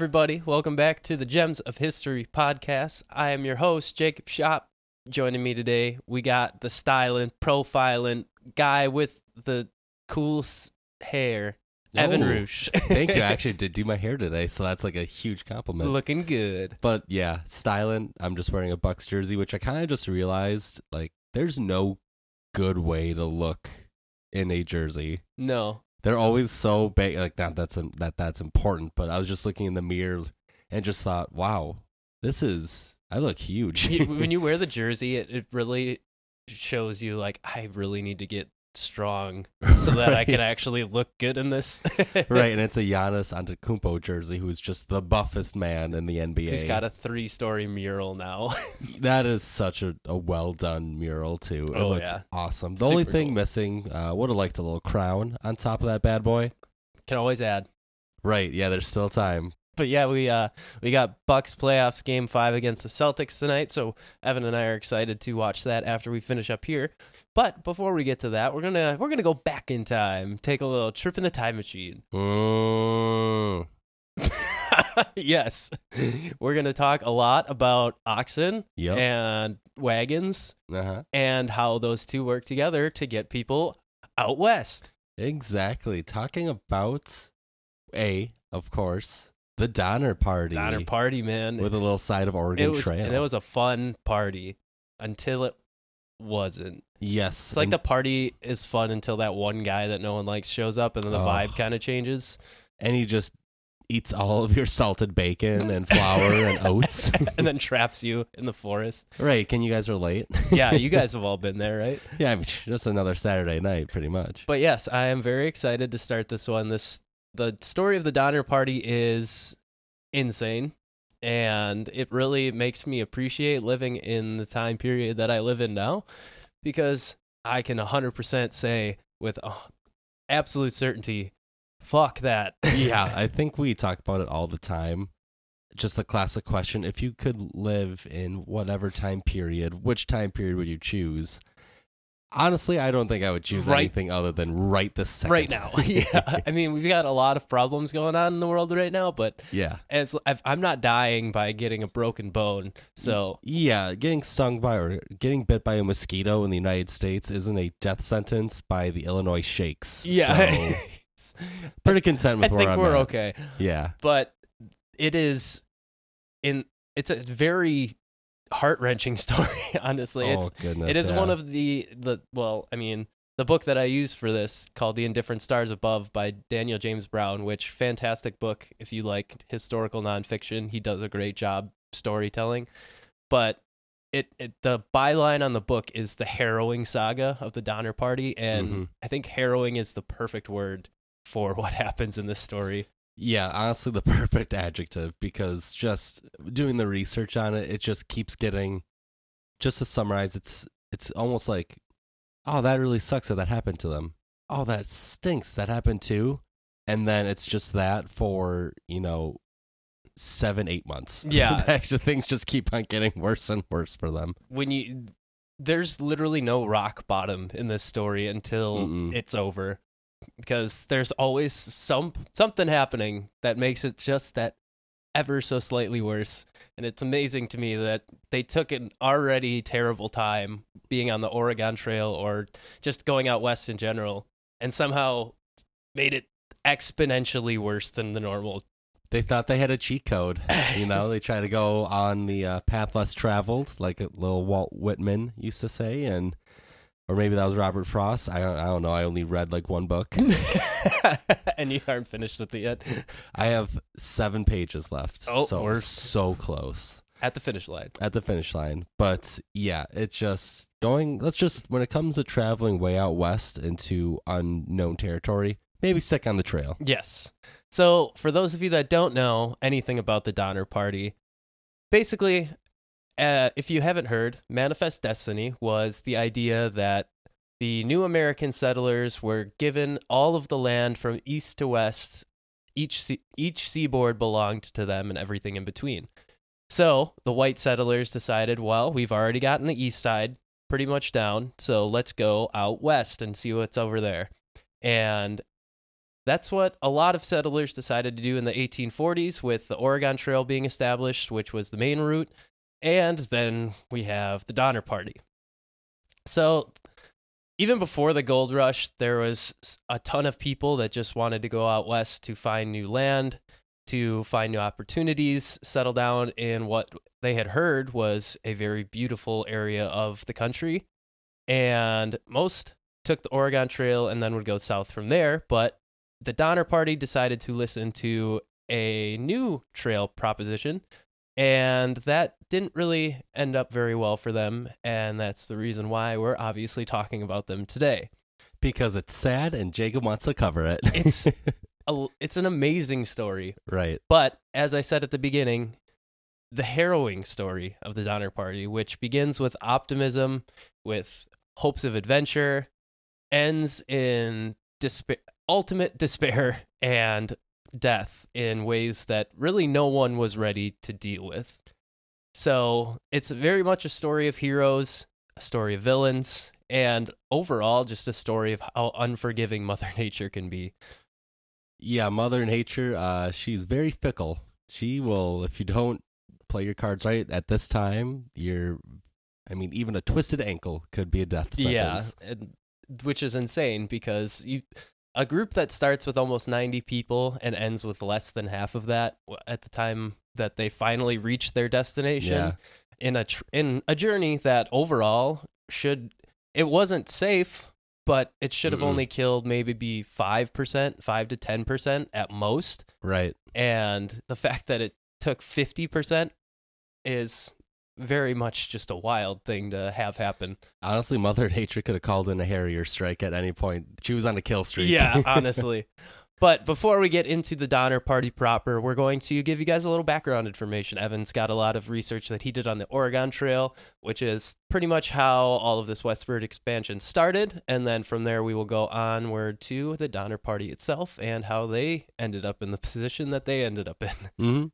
Everybody. Welcome back to the Gems of History podcast. I am your host, Jacob Shop. Joining me today, we got the styling, profiling guy with the cool hair, Evan Oh, Roosh. Thank you. I actually did do my hair today, so that's like a huge compliment. Looking good. But yeah, styling. I'm just wearing a Bucks jersey, which I kind of just realized like there's no good way to look in a jersey. No. They're always so big. Like not that's that that's important, but I was just looking in the mirror and just thought, wow, this is I look huge. When you wear the jersey, it, it really shows you, like, I really need to get strong so that I can actually look good in this. right, and it's a Giannis Antetokounmpo jersey, who's just the buffest man in the NBA. He's got a three story mural now. That is such a, a well done mural too. It Oh, looks yeah. awesome. The only thing cool. missing, uh, would have liked a little crown on top of that bad boy. Can always add. Right? Yeah, there's still time. but yeah, we uh we got Bucks playoffs game five against the Celtics tonight. So Evan and I are excited to watch that after we finish up here. But before we get to that, we're gonna we're gonna go back in time, take a little trip in the time machine. Mm. yes, we're gonna talk a lot about oxen Yep. and wagons Uh-huh. and how those two work together to get people out west. Exactly. Talking about a, of course, the Donner Party. Donner Party, man. with a little side of Oregon it was Trail. and it was a fun party until it wasn't. yes. It's like the party is fun until that one guy that no one likes shows up, and then the Oh. vibe kind of changes, and he just eats all of your salted bacon and flour and oats. and then traps you in the forest. right? Can you guys relate? Yeah, you guys have all been there, right? yeah, I mean, just another Saturday night, pretty much. But yes, I am very excited to start this one. This the story of the Donner Party is insane, and it really makes me appreciate living in the time period that I live in now, because I can 100% say with uh, absolute certainty, fuck that. yeah, I think we talk about it all the time. Just the classic question if you could live in whatever time period, which time period would you choose? Honestly, I don't think I would choose Right- anything other than right this second. right now. yeah, I mean, we've got a lot of problems going on in the world right now, but yeah. as I've, I'm not dying by getting a broken bone, so Yeah, getting stung by or getting bit by a mosquito in the United States isn't a death sentence by the Illinois Shakes. yeah, So, pretty content I with where think we're at. okay. Yeah. But it is in it's a very heart wrenching story. Honestly, oh, it's goodness. it is one of the the well, I mean. The book that I use for this, called "The Indifferent Stars Above" by Daniel James Brown, which fantastic book. If you like historical nonfiction, he does a great job storytelling. But it, it the byline on the book is the harrowing saga of the Donner Party, and Mhm. I think harrowing is the perfect word for what happens in this story. Yeah, honestly, the perfect adjective because just doing the research on it, it just keeps getting. Just to summarize, it's it's almost like, oh, that really sucks that that happened to them. Oh, that stinks that happened too, and then it's just that for you know, seven eight months. Yeah. Actually, things just keep on getting worse and worse for them. when you there's literally no rock bottom in this story until Mm-mm. it's over because there's always some something happening that makes it just that ever so slightly worse and it's amazing to me that they took an already terrible time being on the Oregon Trail or just going out west in general and somehow made it exponentially worse than the normal They thought they had a cheat code. You know, they try to go on the uh, path less traveled, like a little Walt Whitman used to say, and or maybe that was Robert Frost. I don't, I don't know. I only read like one book. and you aren't finished with it yet I have seven pages left. Oh, so we're- so close at the finish line at the finish line. But yeah, it's just going. Let's just when it comes to traveling way out west into unknown territory, maybe stick on the trail. Yes. So, for those of you that don't know anything about the Donner Party, basically, uh, if you haven't heard, Manifest Destiny was the idea that the new American settlers were given all of the land from east to west. Each sea- each seaboard belonged to them, and everything in between. So the white settlers decided, well, we've already gotten the east side pretty much down, so let's go out west and see what's over there. And that's what a lot of settlers decided to do in the 1840s with the Oregon Trail being established, which was the main route. And then we have the Donner Party. So, even before the gold rush, there was a ton of people that just wanted to go out west to find new land, to find new opportunities, settle down in what they had heard was a very beautiful area of the country. And most took the Oregon Trail and then would go south from there. But the Donner Party decided to listen to a new trail proposition, and that didn't really end up very well for them. And that's the reason why we're obviously talking about them today. Because it's sad and Jacob wants to cover it. It's a, it's an amazing story, right. but as I said at the beginning, the harrowing story of the Donner Party, which begins with optimism, with hopes of adventure, ends in despair, ultimate despair and death in ways that really no one was ready to deal with. So it's very much a story of heroes, a story of villains, and overall just a story of how unforgiving Mother Nature can be. Yeah, Mother Nature, uh, she's very fickle. She will, if you don't play your cards right at this time, you're, I mean, even a twisted ankle could be a death sentence. Yeah, and, which is insane because you a group that starts with almost 90 people and ends with less than half of that at the time that they finally reach their destination Yeah. in a tr- in a journey that overall should it wasn't safe but it should have Mm-mm. only killed maybe be 5%, 5 to 10% at most Right. and the fact that it took 50% is very much just a wild thing to have happen. Honestly, Mother Nature could have called in a Harrier strike at any point. She was on a kill streak. Yeah, honestly. But before we get into the Donner Party proper, we're going to give you guys a little background information. Evan's got a lot of research that he did on the Oregon Trail, which is pretty much how all of this westward expansion started. And then from there, we will go onward to the Donner Party itself and how they ended up in the position that they ended up in. hmm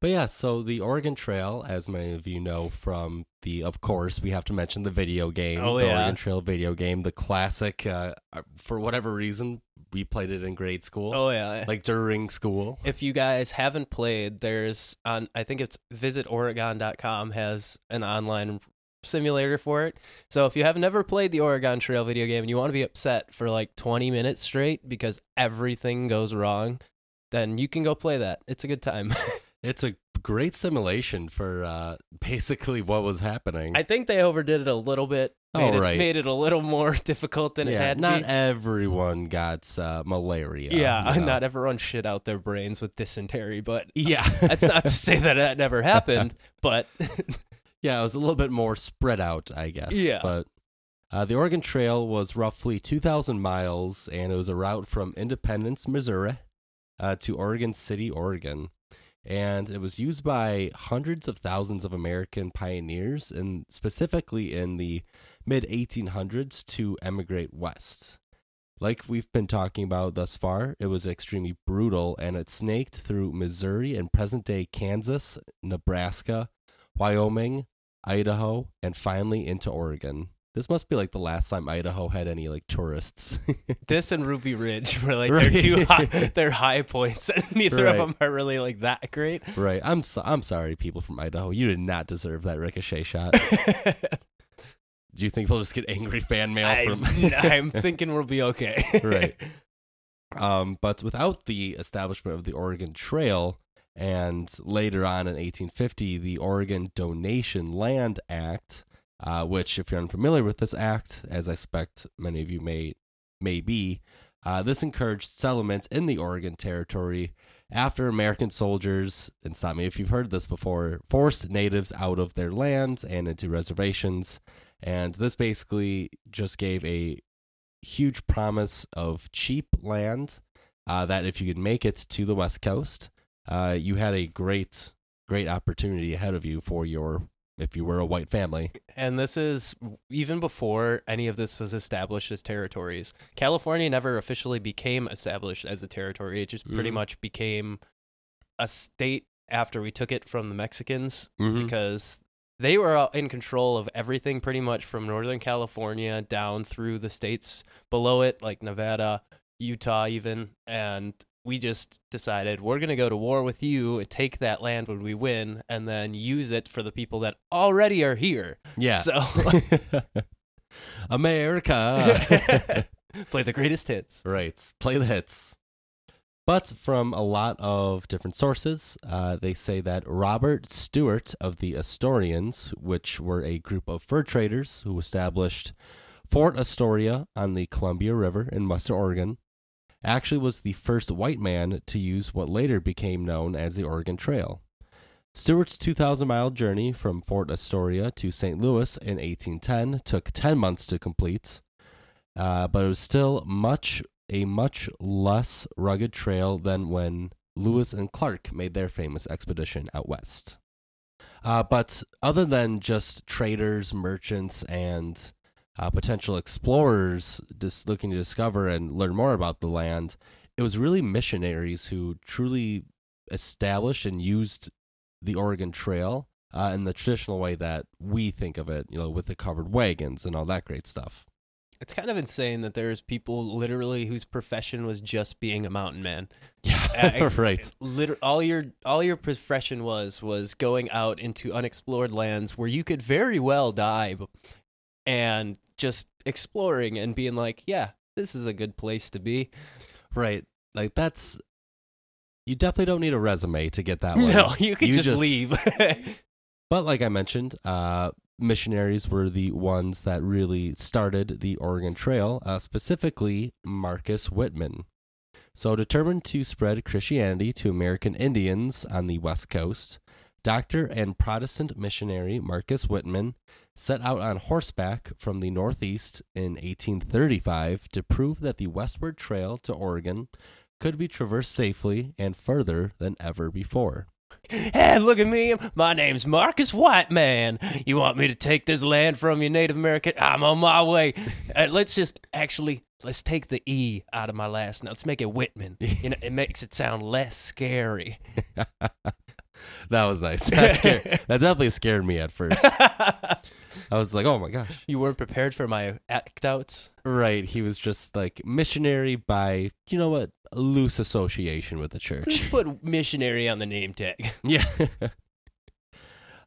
But yeah, so the Oregon Trail, as many of you know from the, of course, we have to mention the video game, Oh, the yeah. Oregon Trail video game, the classic. Uh, for whatever reason, we played it in grade school, Oh, yeah. like during school. if you guys haven't played, there's on I think it's visitoregon.com has an online simulator for it. So if you have never played the Oregon Trail video game and you want to be upset for like 20 minutes straight because everything goes wrong, then you can go play that. It's a good time. It's a great simulation for uh, basically what was happening. I think they overdid it a little bit. Oh, Made, it, right. made it a little more difficult than it yeah, had not to everyone got uh, malaria. Yeah, you know. not everyone shit out their brains with dysentery, but Yeah, that's not to say that that never happened, but Yeah, it was a little bit more spread out, I guess. Yeah. But uh, the Oregon Trail was roughly 2,000 miles, and it was a route from Independence, Missouri, uh, to Oregon City, Oregon. And it was used by hundreds of thousands of American pioneers, and specifically in the mid 1800s to emigrate west. Like we've been talking about thus far, it was extremely brutal, and it snaked through Missouri and present day Kansas, Nebraska, Wyoming, Idaho, and finally into Oregon. This must be like the last time Idaho had any like tourists. this and Ruby Ridge were like Right. their two high, their high points, and neither Right. of them are really like that great. right. I'm so- I'm sorry, people from Idaho. You did not deserve that ricochet shot. Do you think we'll just get angry fan mail I, from? I'm thinking we'll be okay. Right. Um, but without the establishment of the Oregon Trail, and later on in 1850, the Oregon Donation Land Act, uh, which, if you're unfamiliar with this act, as I suspect many of you may may be, uh, this encouraged settlements in the Oregon Territory after American soldiers, and stop me if you've heard this before, forced natives out of their lands and into reservations. And this basically just gave a huge promise of cheap land uh, that if you could make it to the West Coast, uh, you had a great, great opportunity ahead of you for your, if you were a white family. and this is even before any of this was established as territories. California never officially became established as a territory. It just pretty Mhm. much became a state after we took it from the Mexicans Mm-hmm. because they were all in control of everything pretty much from Northern California down through the states below it, like Nevada, Utah, even, and we just decided we're going to go to war with you, take that land when we win, and then use it for the people that already are here. Yeah. So America. play the greatest hits. right. Play the hits. But from a lot of different sources, uh, they say that Robert Stewart of the Astorians, which were a group of fur traders who established Fort Astoria on the Columbia River in Western Oregon, actually was the first white man to use what later became known as the Oregon Trail. Stewart's 2,000 mile journey from Fort Astoria to St. Louis in 1810 took 10 months to complete, uh, but it was still much a much less rugged trail than when Lewis and Clark made their famous expedition out west. Uh, but other than just traders, merchants, and uh, potential explorers just looking to discover and learn more about the land, it was really missionaries who truly established and used the Oregon Trail uh, in the traditional way that we think of it, you know, with the covered wagons and all that great stuff. It's kind of insane that there's people literally whose profession was just being a mountain man. Yeah, I- right. Liter- all your all your profession was was going out into unexplored lands where you could very well die, and just exploring and being like, yeah, this is a good place to be. Right. Like that's you definitely don't need a resume to get that one. No, you could You just, just- leave. But like I mentioned, uh missionaries were the ones that really started the Oregon Trail, uh, specifically Marcus Whitman. So determined to spread Christianity to American Indians on the West Coast, Doctor and Protestant missionary Marcus Whitman set out on horseback from the Northeast in 1835 to prove that the westward trail to Oregon could be traversed safely and further than ever before. hey, look at me. My name's Marcus Whiteman. You want me to take this land from you, Native American? I'm on my way. Uh, let's just actually let's take the E out of my last. name. let's make it Whitman. You know, it makes it sound less scary. That was nice. That, scared, that definitely scared me at first. I was like, oh my gosh. you weren't prepared for my act outs. Right. He was just like missionary by, you know what, a loose association with the church. put missionary on the name tag. yeah.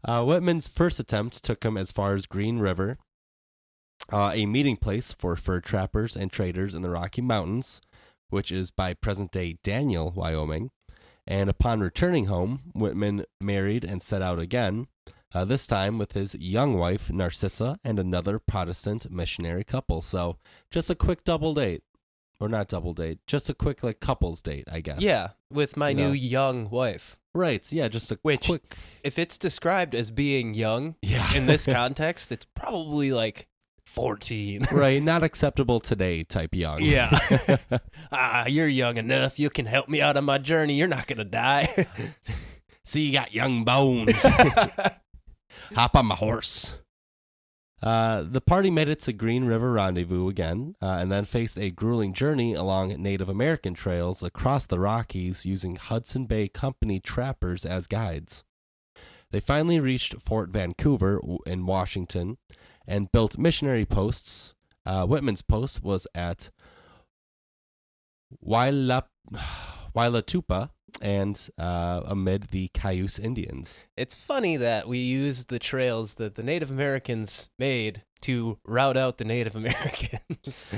uh, Whitman's first attempt took him as far as Green River, uh, a meeting place for fur trappers and traders in the Rocky Mountains, which is by present day Daniel, Wyoming. And upon returning home, Whitman married and set out again, uh, this time with his young wife, Narcissa, and another Protestant missionary couple. So just a quick double date. Or not double date, just a quick like couples date, I guess. Yeah, with my You new know. young wife. Right. Yeah, just a Which- quick If it's described as being young Yeah. in this context, it's probably like 14. right, not acceptable today type young. Yeah. ah, you're young enough. You can help me out on my journey. You're not going to die. See, you got young bones. Hop on my horse. Uh, the party made it to Green River Rendezvous again, uh, and then faced a grueling journey along Native American trails across the Rockies using Hudson Bay Company trappers as guides. They finally reached Fort Vancouver in Washington and built missionary posts. Uh, Whitman's post was at Waila- Wailatupa and uh, amid the Cayuse Indians. it's funny that we use the trails that the Native Americans made to route out the Native Americans.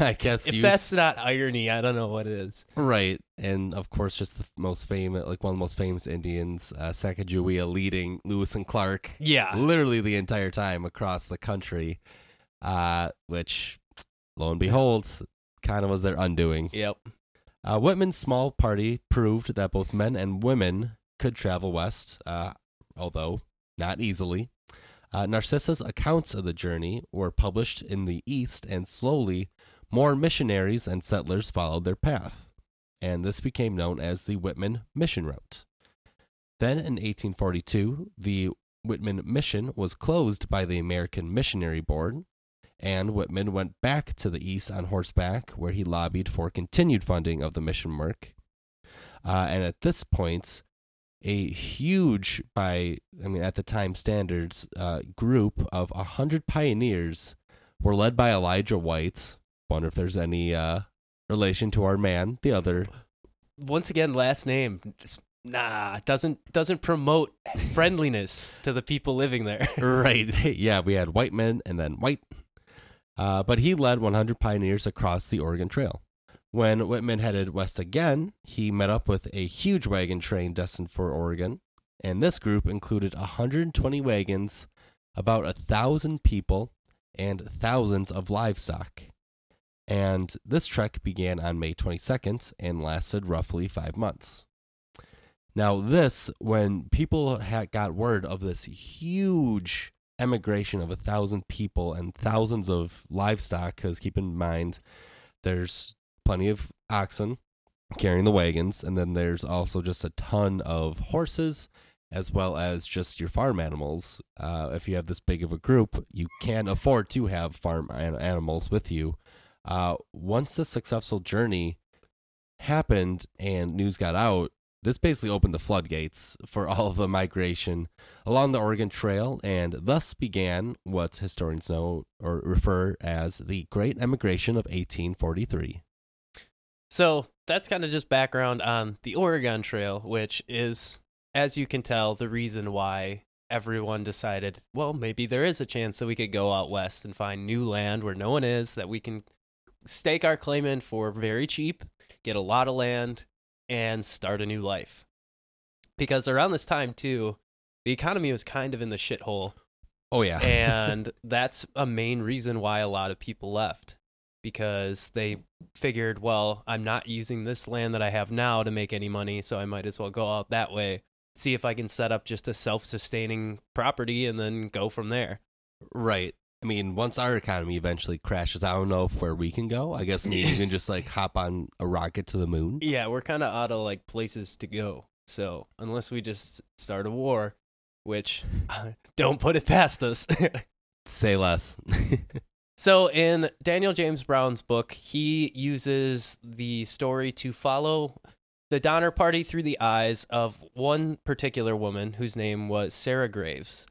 I guess if use- that's not irony, I don't know what is. right, and of course, just the most famous, like one of the most famous Indians, uh, Sacagawea, leading Lewis and Clark, Yeah. literally the entire time across the country, uh, which, lo and behold, kind of was their undoing. Yep. Uh, Whitman's small party proved that both men and women could travel west, uh, although not easily. Uh, Narcissa's accounts of the journey were published in the East, and slowly more missionaries and settlers followed their path, and this became known as the Whitman Mission Route. Then in 1842, the Whitman Mission was closed by the American Missionary Board, and Whitman went back to the east on horseback, where he lobbied for continued funding of the mission work. Uh, and at this point, a huge, by I mean at the time standards, uh, group of a hundred pioneers were led by Elijah White. Wonder if there's any uh, relation to our man, the other. Once again, last name. Nah, doesn't doesn't promote friendliness to the people living there. right. Yeah, we had white men and then white. Uh, but he led 100 pioneers across the Oregon Trail. When Whitman headed west again, he met up with a huge wagon train destined for Oregon, and this group included 120 wagons, about a thousand people, and thousands of livestock. And this trek began on May 22nd and lasted roughly five months. Now, this, when people had got word of this huge emigration of a thousand people and thousands of livestock, because keep in mind, there's plenty of oxen carrying the wagons, and then there's also just a ton of horses as well as just your farm animals. Uh, if you have this big of a group, you can afford to have farm animals with you. Uh, once the successful journey happened and news got out, this basically opened the floodgates for all of the migration along the Oregon Trail, and thus began what historians know or refer as the Great Emigration of 1843. So that's kind of just background on the Oregon Trail, which is, as you can tell, the reason why everyone decided, well, maybe there is a chance that we could go out west and find new land where no one is, that we can stake our claim in for very cheap, get a lot of land, and start a new life. Because around this time, too, the economy was kind of in the shithole. Oh, yeah. and that's a main reason why a lot of people left because they figured, well, I'm not using this land that I have now to make any money, so I might as well go out that way, see if I can set up just a self sustaining property and then go from there. Right. I mean, once our economy eventually crashes, I don't know if where we can go. I guess maybe you can just like hop on a rocket to the moon. Yeah, we're kind of out of like places to go. So, unless we just start a war, which don't put it past us. Say less. So, in Daniel James Brown's book, he uses the story to follow the Donner Party through the eyes of one particular woman whose name was Sarah Graves.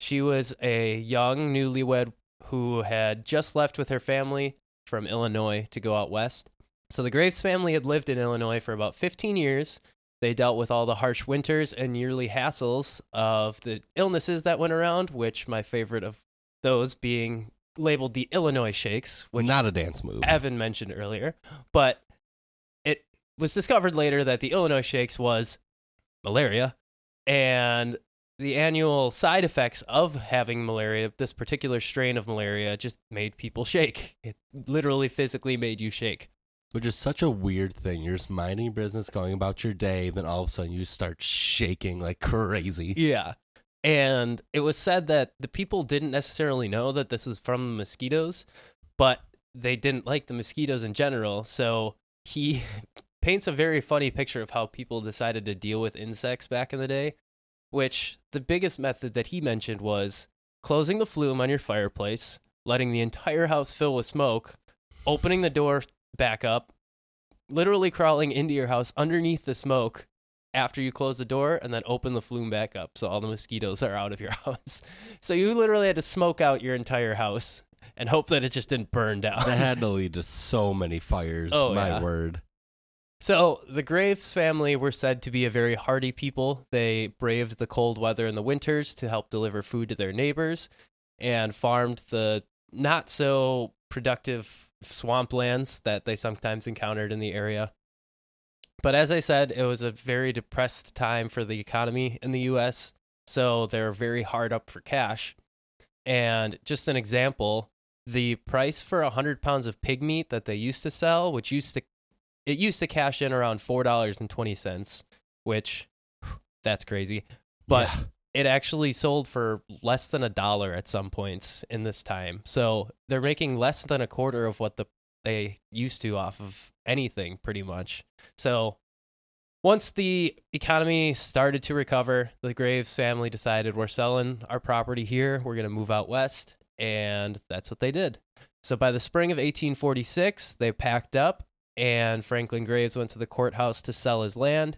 She was a young newlywed who had just left with her family from Illinois to go out west. So, the Graves family had lived in Illinois for about 15 years. They dealt with all the harsh winters and yearly hassles of the illnesses that went around, which my favorite of those being labeled the Illinois Shakes, which Not a dance move. Evan mentioned earlier, but it was discovered later that the Illinois Shakes was malaria, and the annual side effects of having malaria, this particular strain of malaria, just made people shake. It literally physically made you shake. Which is such a weird thing. You're just minding your business, going about your day, then all of a sudden you start shaking like crazy. Yeah. And it was said that the people didn't necessarily know that this was from the mosquitoes, but they didn't like the mosquitoes in general. So he paints a very funny picture of how people decided to deal with insects back in the day, which the biggest method that he mentioned was closing the flume on your fireplace, letting the entire house fill with smoke, opening the door back up, literally crawling into your house underneath the smoke after you close the door and then open the flume back up so all the mosquitoes are out of your house. So you literally had to smoke out your entire house and hope that it just didn't burn down. That had to lead to so many fires. Oh, my yeah. word. So the Graves family were said to be a very hardy people. They braved the cold weather in the winters to help deliver food to their neighbors and farmed the not so productive swamplands that they sometimes encountered in the area. But as I said, it was a very depressed time for the economy in the US, so they're very hard up for cash. And just an example, the price for 100 pounds of pig meat that they used to sell, which used to it used to cash in around $4.20, which that's crazy. But Yeah. it actually sold for less than a dollar at some points in this time. So they're making less than a quarter of what the they used to off of anything pretty much. So once the economy started to recover, the Graves family decided we're selling our property here, we're going to move out west, and that's what they did. So by the spring of 1846, they packed up and Franklin Graves went to the courthouse to sell his land.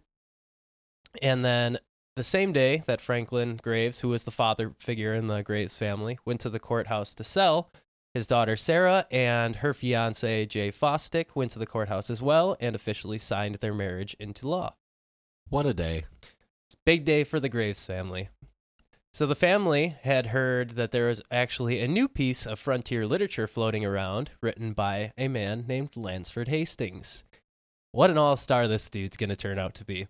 And then the same day that Franklin Graves, who was the father figure in the Graves family, went to the courthouse to sell, His daughter Sarah and her fiance Jay Fosdick went to the courthouse as well and officially signed their marriage into law. What a day. Big day for the Graves family. So the family had heard that there was actually a new piece of frontier literature floating around, written by a man named Lansford Hastings. What an all star this dude's going to turn out to be.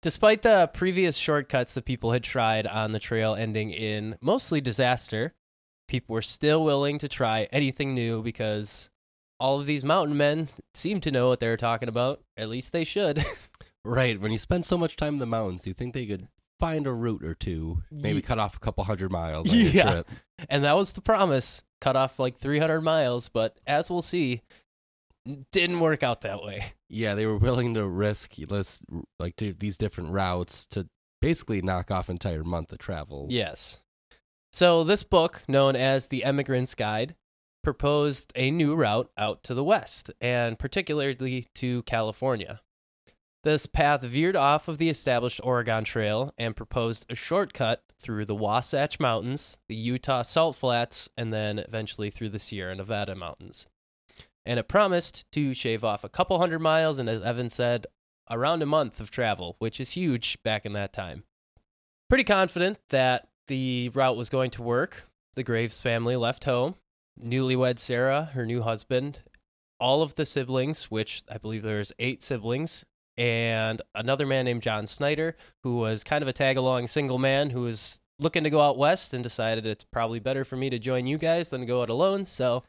Despite the previous shortcuts that people had tried on the trail ending in mostly disaster, people were still willing to try anything new because all of these mountain men seem to know what they're talking about. At least they should. Right. When you spend so much time in the mountains, you think they could find a route or two, maybe Ye- cut off a couple hundred miles on your Yeah. trip. and that was the promise cut off like 300 miles, but as we'll see, didn't work out that way. Yeah, they were willing to risk this, like to these different routes to basically knock off entire month of travel. Yes. So, this book, known as The Emigrant's Guide, proposed a new route out to the west, and particularly to California. This path veered off of the established Oregon Trail and proposed a shortcut through the Wasatch Mountains, the Utah Salt Flats, and then eventually through the Sierra Nevada Mountains. And it promised to shave off a couple hundred miles, and as Evan said, around a month of travel, which is huge back in that time. Pretty confident that the route was going to work. The Graves family left home. Newlywed Sarah, her new husband, all of the siblings, which I believe there's eight siblings, and another man named John Snyder, who was kind of a tag along single man who was looking to go out west and decided it's probably better for me to join you guys than go out alone. So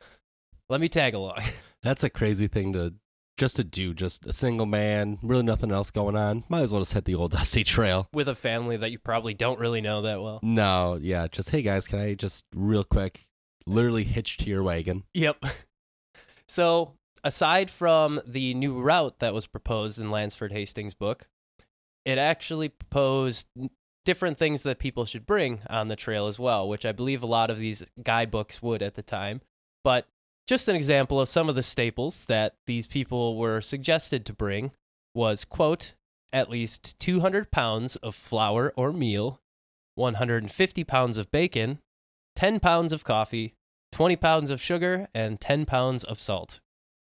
let me tag along. That's a crazy thing to just to do. Just a single man, really nothing else going on. Might as well just hit the old dusty trail. With a family that you probably don't really know that well. No, yeah, just hey guys, can I just real quick, literally hitch to your wagon? Yep. So, aside from the new route that was proposed in Lansford Hastings' book, it actually proposed different things that people should bring on the trail as well, which I believe a lot of these guidebooks would at the time. But just an example of some of the staples that these people were suggested to bring was, quote, at least 200 pounds of flour or meal, 150 pounds of bacon, 10 pounds of coffee, 20 pounds of sugar, and 10 pounds of salt.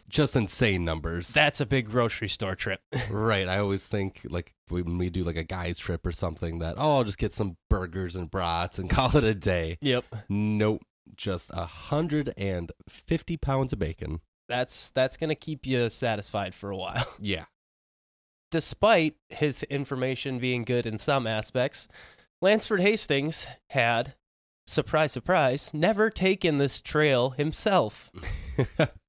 Just insane numbers. That's a big grocery store trip. right. I always think like when we do like a guy's trip or something that oh I'll just get some burgers and brats and call it a day. yep. Nope. Just a hundred and fifty pounds of bacon. That's that's going to keep you satisfied for a while. Yeah. Despite his information being good in some aspects, Lansford Hastings had surprise surprise never taken this trail himself.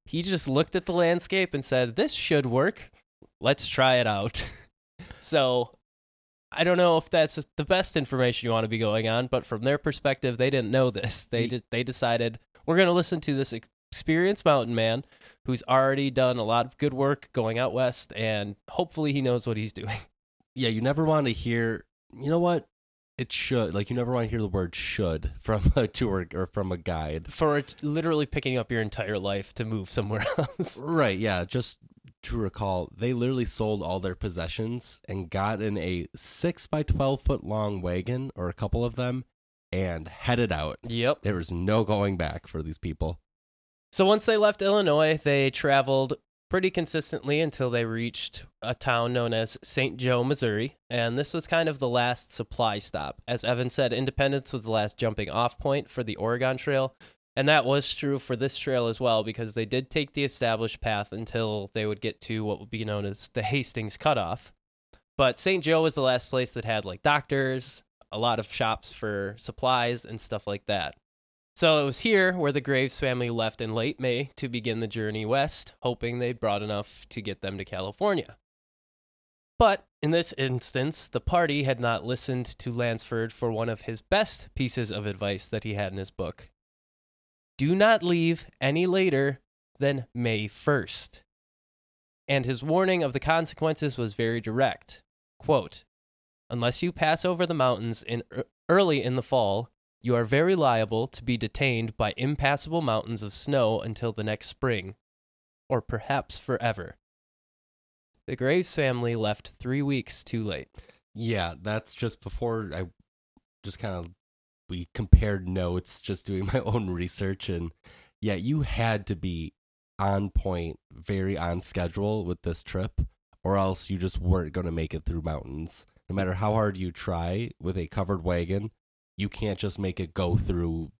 He just looked at the landscape and said, "This should work. Let's try it out." so, I don't know if that's the best information you want to be going on, but from their perspective, they didn't know this. They just they decided we're going to listen to this experienced mountain man who's already done a lot of good work going out west, and hopefully he knows what he's doing. yeah, you never want to hear you know what? It should like you never want to hear the word should from a tour or from a guide. For it literally picking up your entire life to move somewhere else. Right, yeah. Just to recall, they literally sold all their possessions and got in a six by twelve foot long wagon or a couple of them and headed out. yep. There was no going back for these people. So once they left Illinois, they traveled pretty consistently until they reached a town known as St. Joe, Missouri. And this was kind of the last supply stop. As Evan said, Independence was the last jumping off point for the Oregon Trail. And that was true for this trail as well, because they did take the established path until they would get to what would be known as the Hastings Cutoff. But St. Joe was the last place that had like doctors, a lot of shops for supplies, and stuff like that. So it was here where the Graves family left in late May to begin the journey west, hoping they'd brought enough to get them to California. But in this instance, the party had not listened to Lansford for one of his best pieces of advice that he had in his book. Do not leave any later than May 1st. And his warning of the consequences was very direct. Quote, Unless you pass over the mountains in ear- early in the fall, you are very liable to be detained by impassable mountains of snow until the next spring, or perhaps forever. The Graves family left three weeks too late. Yeah, that's just before I just kind of we compared notes, just doing my own research, and yeah, you had to be on point, very on schedule with this trip, or else you just weren't going to make it through mountains. No matter how hard you try with a covered wagon, you can't just make it go through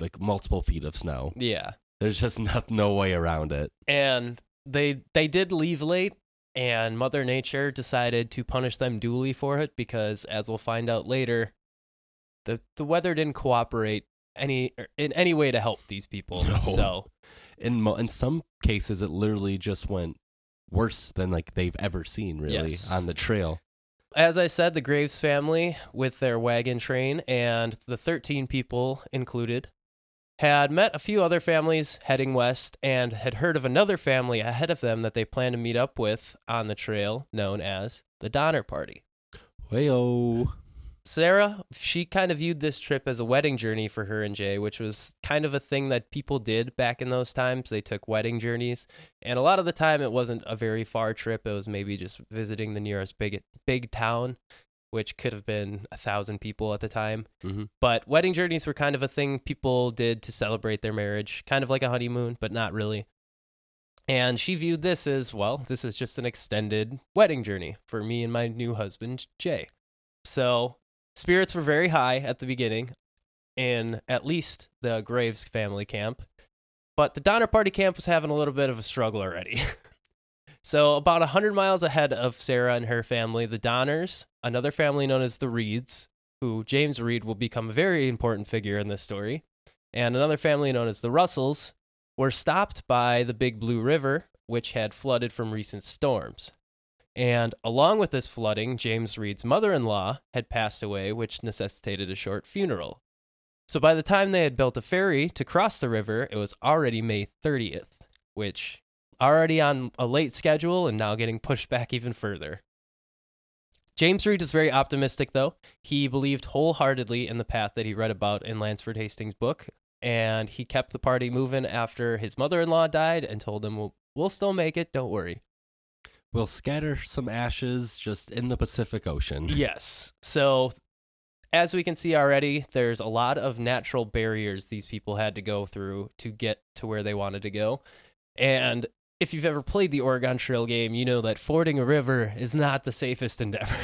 like multiple feet of snow. Yeah. There's just not, no way around it. And they they did leave late and Mother Nature decided to punish them duly for it because as we'll find out later, the the weather didn't cooperate any er, in any way to help these people. No. So In mo- in some cases, it literally just went worse than like they've ever seen really Yes. on the trail. As I said, the Graves family with their wagon train and the 13 people included had met a few other families heading west and had heard of another family ahead of them that they planned to meet up with on the trail known as the Donner Party. Wayo. Sarah, she kind of viewed this trip as a wedding journey for her and Jay, which was kind of a thing that people did back in those times. They took wedding journeys, and a lot of the time it wasn't a very far trip. It was maybe just visiting the nearest big big town, which could have been a thousand people at the time. Mhm. But wedding journeys were kind of a thing people did to celebrate their marriage, kind of like a honeymoon, but not really. And she viewed this as well, this is just an extended wedding journey for me and my new husband, Jay. So spirits were very high at the beginning in at least the Graves family camp, but the Donner Party camp was having a little bit of a struggle already. so, about 100 miles ahead of Sarah and her family, the Donners, another family known as the Reeds, who James Reed will become a very important figure in this story, and another family known as the Russells, were stopped by the Big Blue River, which had flooded from recent storms. And along with this flooding, James Reed's mother in law had passed away, which necessitated a short funeral. So by the time they had built a ferry to cross the river, it was already May 30th, which already on a late schedule and now getting pushed back even further. James Reed was very optimistic, though. He believed wholeheartedly in the path that he read about in Lansford Hastings' book, and he kept the party moving after his mother in law died and told them, we'll, we'll still make it, don't worry. We'll scatter some ashes just in the Pacific Ocean. Yes. So, as we can see already, there's a lot of natural barriers these people had to go through to get to where they wanted to go. And if you've ever played the Oregon Trail game, you know that fording a river is not the safest endeavor.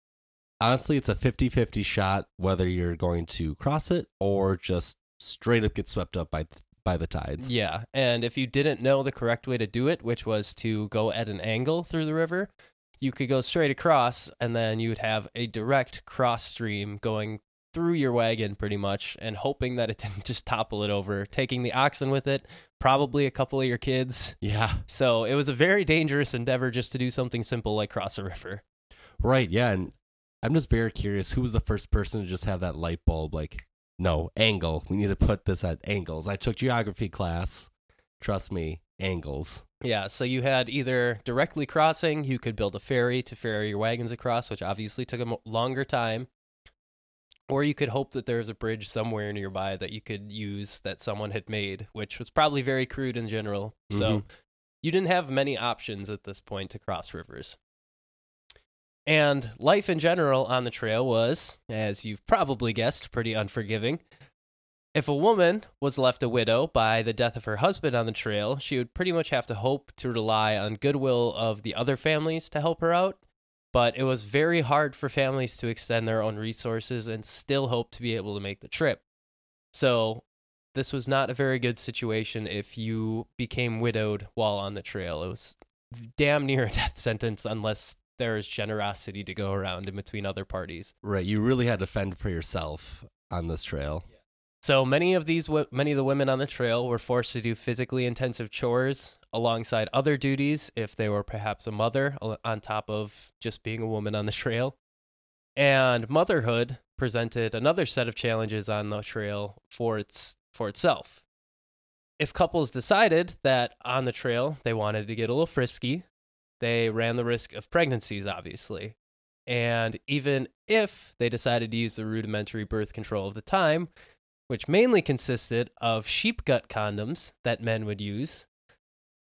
Honestly, it's a 50 50 shot whether you're going to cross it or just straight up get swept up by, by the tides. yeah. And if you didn't know the correct way to do it, which was to go at an angle through the river, you could go straight across and then you would have a direct cross stream going through your wagon pretty much and hoping that it didn't just topple it over, taking the oxen with it, probably a couple of your kids. Yeah. So it was a very dangerous endeavor just to do something simple like cross a river. Right. Yeah. And I'm just very curious who was the first person to just have that light bulb like, no, angle. We need to put this at angles. I took geography class. Trust me, angles. Yeah, so you had either directly crossing, you could build a ferry to ferry your wagons across, which obviously took a longer time, or you could hope that there's a bridge somewhere nearby that you could use that someone had made, which was probably very crude in general. So Mhm. you didn't have many options at this point to cross rivers. And life in general on the trail was, as you've probably guessed, pretty unforgiving. If a woman was left a widow by the death of her husband on the trail, she would pretty much have to hope to rely on goodwill of the other families to help her out. But it was very hard for families to extend their own resources and still hope to be able to make the trip. So, this was not a very good situation if you became widowed while on the trail. It was damn near a death sentence unless there is generosity to go around in between other parties. Right. You really had to fend for yourself on this trail. So many of these, many of the women on the trail were forced to do physically intensive chores alongside other duties if they were perhaps a mother on top of just being a woman on the trail. And motherhood presented another set of challenges on the trail for its for itself. If couples decided that on the trail they wanted to get a little frisky, they ran the risk of pregnancies, obviously. And even if they decided to use the rudimentary birth control of the time, which mainly consisted of sheep gut condoms that men would use,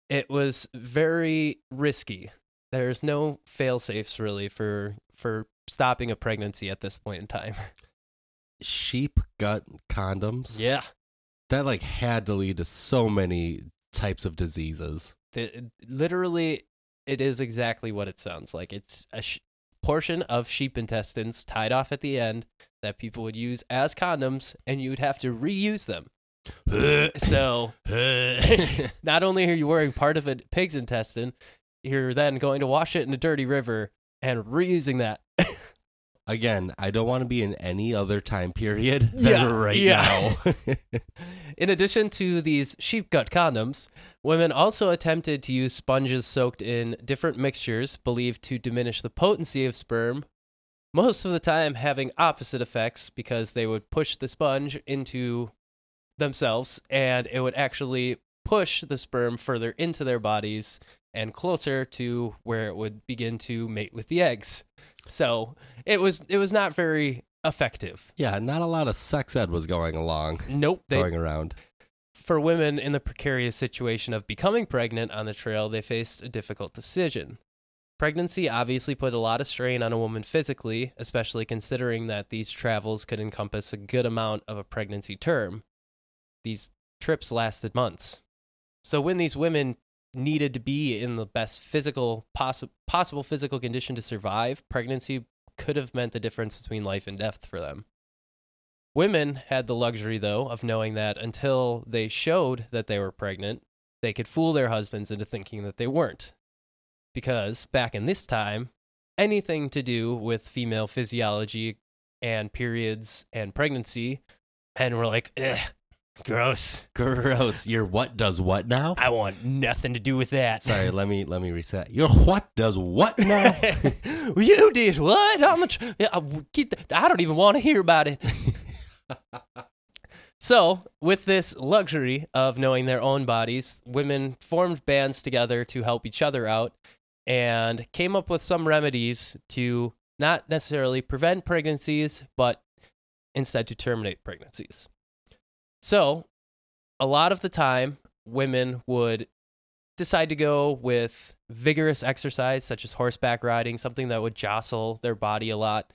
it was very risky. There's no fail safes really for for stopping a pregnancy at this point in time. Sheep gut condoms. Yeah. That like had to lead to so many types of diseases. The, literally, it is exactly what it sounds like. It's a sh- portion of sheep intestines tied off at the end that people would use as condoms, and you would have to reuse them. So, not only are you wearing part of a pig's intestine, you're then going to wash it in a dirty river and reusing that. Again, I don't want to be in any other time period than Yeah, right yeah. now. In addition to these sheep gut condoms, women also attempted to use sponges soaked in different mixtures believed to diminish the potency of sperm, most of the time having opposite effects because they would push the sponge into themselves and it would actually push the sperm further into their bodies and closer to where it would begin to mate with the eggs. So, it was it was not very effective. yeah, not a lot of sex ed was going along, Nope, they going around. for women in the precarious situation of becoming pregnant on the trail, they faced a difficult decision. Pregnancy obviously put a lot of strain on a woman physically, especially considering that these travels could encompass a good amount of a pregnancy term. These trips lasted months. So when these women needed to be in the best physical possi- possible physical condition to survive, pregnancy could have meant the difference between life and death for them. Women had the luxury, though, of knowing that until they showed that they were pregnant, they could fool their husbands into thinking that they weren't. Because back in this time, anything to do with female physiology and periods and pregnancy, men were like, gross. Gross. Your what does what now? I want nothing to do with that. Sorry, let me let me reset. Your what does what now? you did what? Tr- yeah, I- get the- I don't even want to hear about it. So, with this luxury of knowing their own bodies, women formed bands together to help each other out and came up with some remedies to not necessarily prevent pregnancies, but instead to terminate pregnancies. So, a lot of the time, women would decide to go with vigorous exercise, such as horseback riding, something that would jostle their body a lot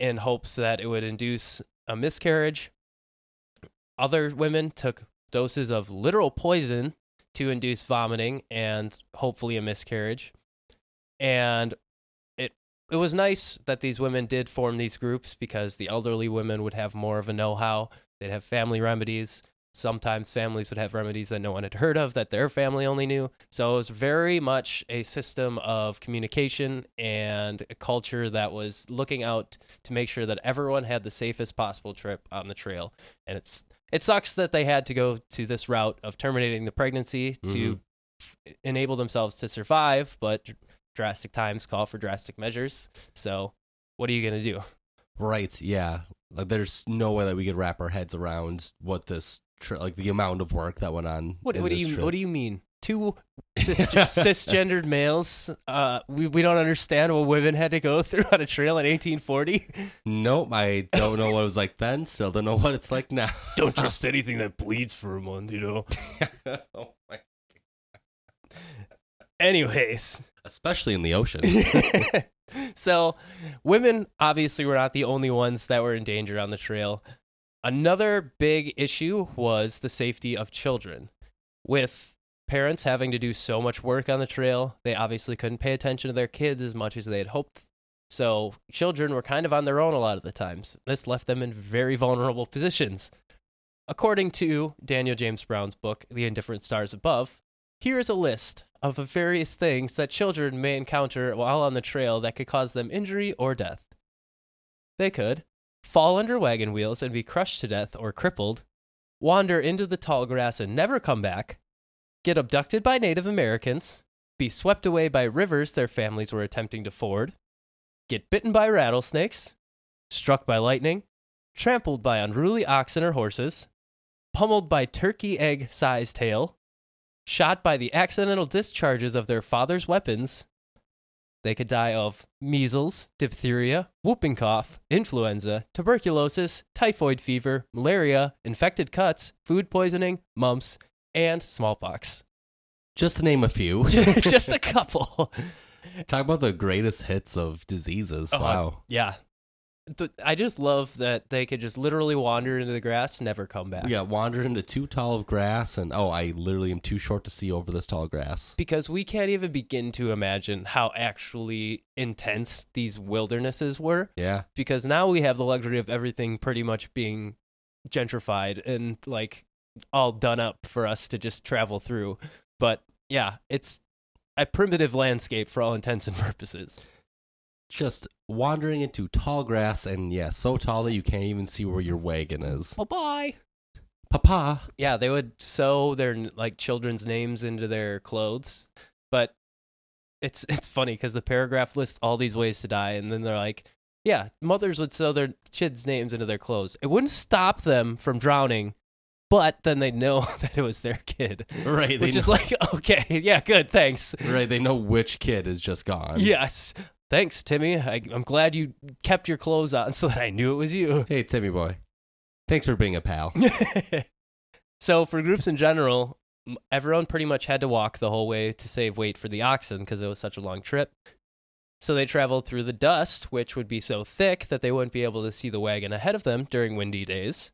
in hopes that it would induce a miscarriage other women took doses of literal poison to induce vomiting and hopefully a miscarriage. And it it was nice that these women did form these groups because the elderly women would have more of a know-how. They'd have family remedies. Sometimes families would have remedies that no one had heard of that their family only knew. So it was very much a system of communication and a culture that was looking out to make sure that everyone had the safest possible trip on the trail. And it's it sucks that they had to go to this route of terminating the pregnancy to Mhm. f- enable themselves to survive, but drastic times call for drastic measures. So, what are you going to do? right, yeah. Like there's no way that we could wrap our heads around what this tr- like the amount of work that went on. What, what do you trip. what do you mean? Two cis- cisgendered males uh we, we don't understand what women had to go through on a trail in 1840 Nope, I don't know what it was like then. Still don't know what it's like now. don't trust anything that bleeds for a month you know oh my. anyways Especially in the ocean. so, women obviously were not the only ones that were in danger on the trail. Another big issue was the safety of children. With parents having to do so much work on the trail, they obviously couldn't pay attention to their kids as much as they had hoped. So, children were kind of on their own a lot of the times. This left them in very vulnerable positions. According to Daniel James Brown's book, The Indifferent Stars Above, here is a list of the various things that children may encounter while on the trail that could cause them injury or death. They could fall under wagon wheels and be crushed to death or crippled, wander into the tall grass and never come back, get abducted by Native Americans, be swept away by rivers their families were attempting to ford, get bitten by rattlesnakes, struck by lightning, trampled by unruly oxen or horses, pummeled by turkey egg sized hail, shot by the accidental discharges of their father's weapons. They could die of measles, diphtheria, whooping cough, influenza, tuberculosis, typhoid fever, malaria, infected cuts, food poisoning, mumps, and smallpox. Just to name a few. Just a couple. Talk about the greatest hits of diseases. Oh, uh, wow. Yeah. Th- I just love that they could just literally wander into the grass, never come back. Yeah, wander into too tall of grass, and oh, I literally am too short to see over this tall grass. Because we can't even begin to imagine how actually intense these wildernesses were. Yeah, Because now we have the luxury of everything pretty much being gentrified and like all done up for us to just travel through. But yeah, it's a primitive landscape for all intents and purposes. Just wandering into tall grass, and yeah, so tall that you can't even see where your wagon is. Bye bye. Papa. Yeah, they would sew their like children's names into their clothes, but it's it's funny because the paragraph lists all these ways to die, and then they're like, yeah, mothers would sew their kids' names into their clothes. It wouldn't stop them from drowning, but then they'd know that it was their kid, Right, they which is like, okay, yeah, good, thanks. right. They know which kid is just gone. Yes, thanks, Timmy. I, I'm glad you kept your clothes on so that I knew it was you. Hey, Timmy boy. Thanks for being a pal. so for groups in general, everyone pretty much had to walk the whole way to save weight for the oxen because it was such a long trip. So they traveled through the dust, which would be so thick that they wouldn't be able to see the wagon ahead of them during windy days.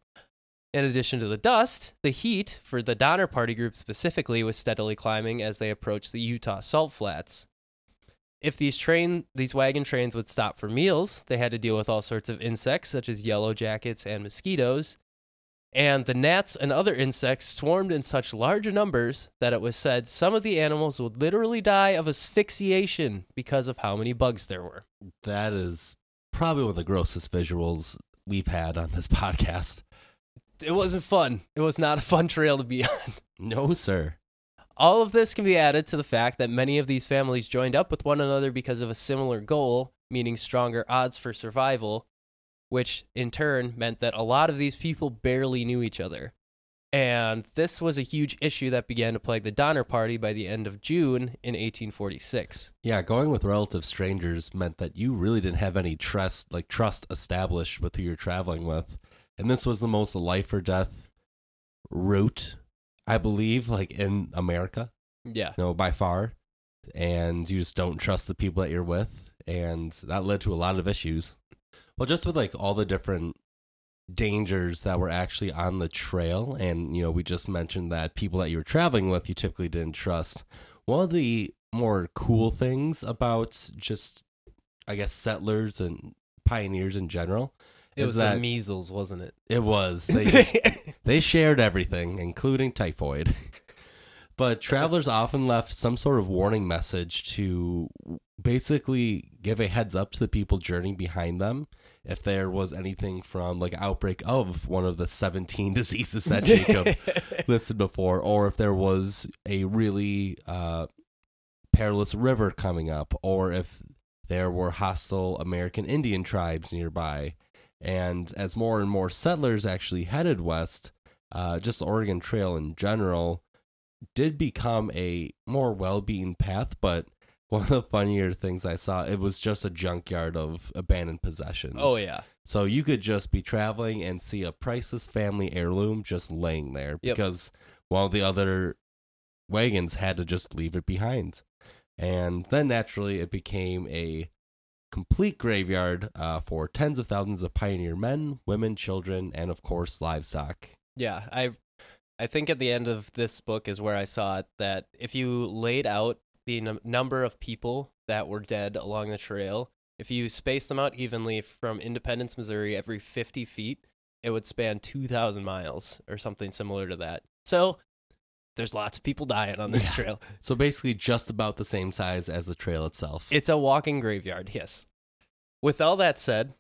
In addition to the dust, the heat for the Donner Party group specifically was steadily climbing as they approached the Utah salt flats. If these train these wagon trains would stop for meals, they had to deal with all sorts of insects such as yellow jackets and mosquitoes. And the gnats and other insects swarmed in such large numbers that it was said some of the animals would literally die of asphyxiation because of how many bugs there were. That is probably one of the grossest visuals we've had on this podcast. It wasn't fun. It was not a fun trail to be on. No, sir. All of this can be added to the fact that many of these families joined up with one another because of a similar goal, meaning stronger odds for survival, which in turn meant that a lot of these people barely knew each other. And this was a huge issue that began to plague the Donner Party by the end of June in 1846. Yeah, going with relative strangers meant that you really didn't have any trust, like trust established with who you're traveling with. And this was the most life or death route, I believe, like in America, Yeah. you know, by far. And you just don't trust the people that you're with. And that led to a lot of issues. Well, just with like all the different dangers that were actually on the trail. And, you know, we just mentioned that people that you were traveling with, you typically didn't trust. One of the more cool things about just, I guess, settlers and pioneers in general It was that the measles, wasn't it? it was they just, they shared everything, including typhoid. but travelers often left some sort of warning message to basically give a heads up to the people journeying behind them if there was anything from like outbreak of one of the 17 diseases that Jacob listed before, or if there was a really uh, perilous river coming up, or if there were hostile American Indian tribes nearby. And as more and more settlers actually headed west, uh, just the Oregon Trail in general did become a more well beaten path. But one of the funnier things I saw, it was just a junkyard of abandoned possessions. oh, yeah. So you could just be traveling and see a priceless family heirloom just laying there Yep. because one of the other wagons had to just leave it behind. And then naturally it became a complete graveyard uh, for tens of thousands of pioneer men, women, children, and of course livestock. Yeah, I I think at the end of this book is where I saw it that if you laid out the num- number of people that were dead along the trail, if you spaced them out evenly from Independence, Missouri, every 50 feet, it would span 2,000 miles or something similar to that. So there's lots of people dying on this Yeah. trail. So basically just about the same size as the trail itself. It's a walking graveyard, yes. With all that said,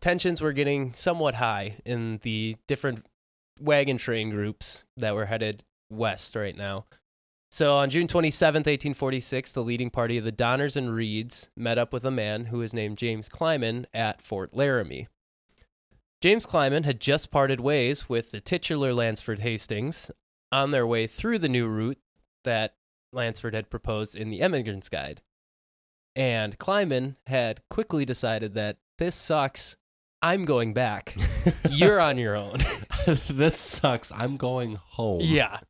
tensions were getting somewhat high in the different wagon train groups that were headed west right now. So on June 27th, 1846, the leading party of the Donners and Reeds met up with a man who was named James Clyman at Fort Laramie. James Clyman had just parted ways with the titular Lansford Hastings on their way through the new route that Lansford had proposed in the Emigrant's Guide. And Clyman had quickly decided that this sucks. I'm going back. You're on your own. this sucks. I'm going home. yeah.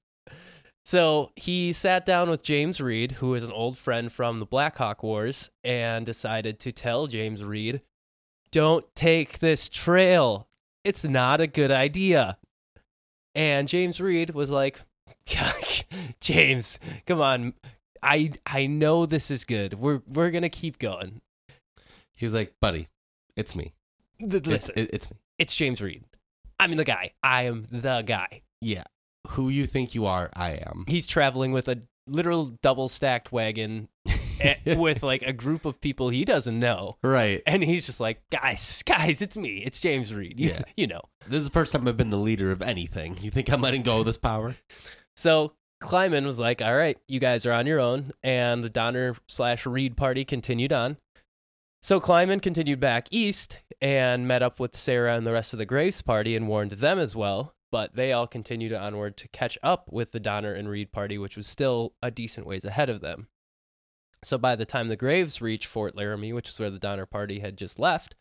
So he sat down with James Reed, who is an old friend from the Black Hawk Wars, and decided to tell James Reed don't take this trail. It's not a good idea. And James Reed was like, James, come on. I I know this is good. We're we're gonna keep going. He was like, "Buddy, it's me. Th- It's, Listen, it- it's me. it's James Reed. I'm the guy. I am the guy. Yeah. Who you think you are, I am." He's traveling with a literal double stacked wagon with like a group of people he doesn't know. right. And he's just like, guys, guys, it's me. It's James Reed. You, Yeah. you know. This is the first time I've been the leader of anything. You think I'm letting go of this power? So Clyman was like, all right, you guys are on your own. And the Donner slash Reed party continued on. So Clyman continued back east and met up with Sarah and the rest of the Graves party and warned them as well. But they all continued onward to catch up with the Donner and Reed party, which was still a decent ways ahead of them. So by the time the Graves reached Fort Laramie, which is where the Donner party had just left,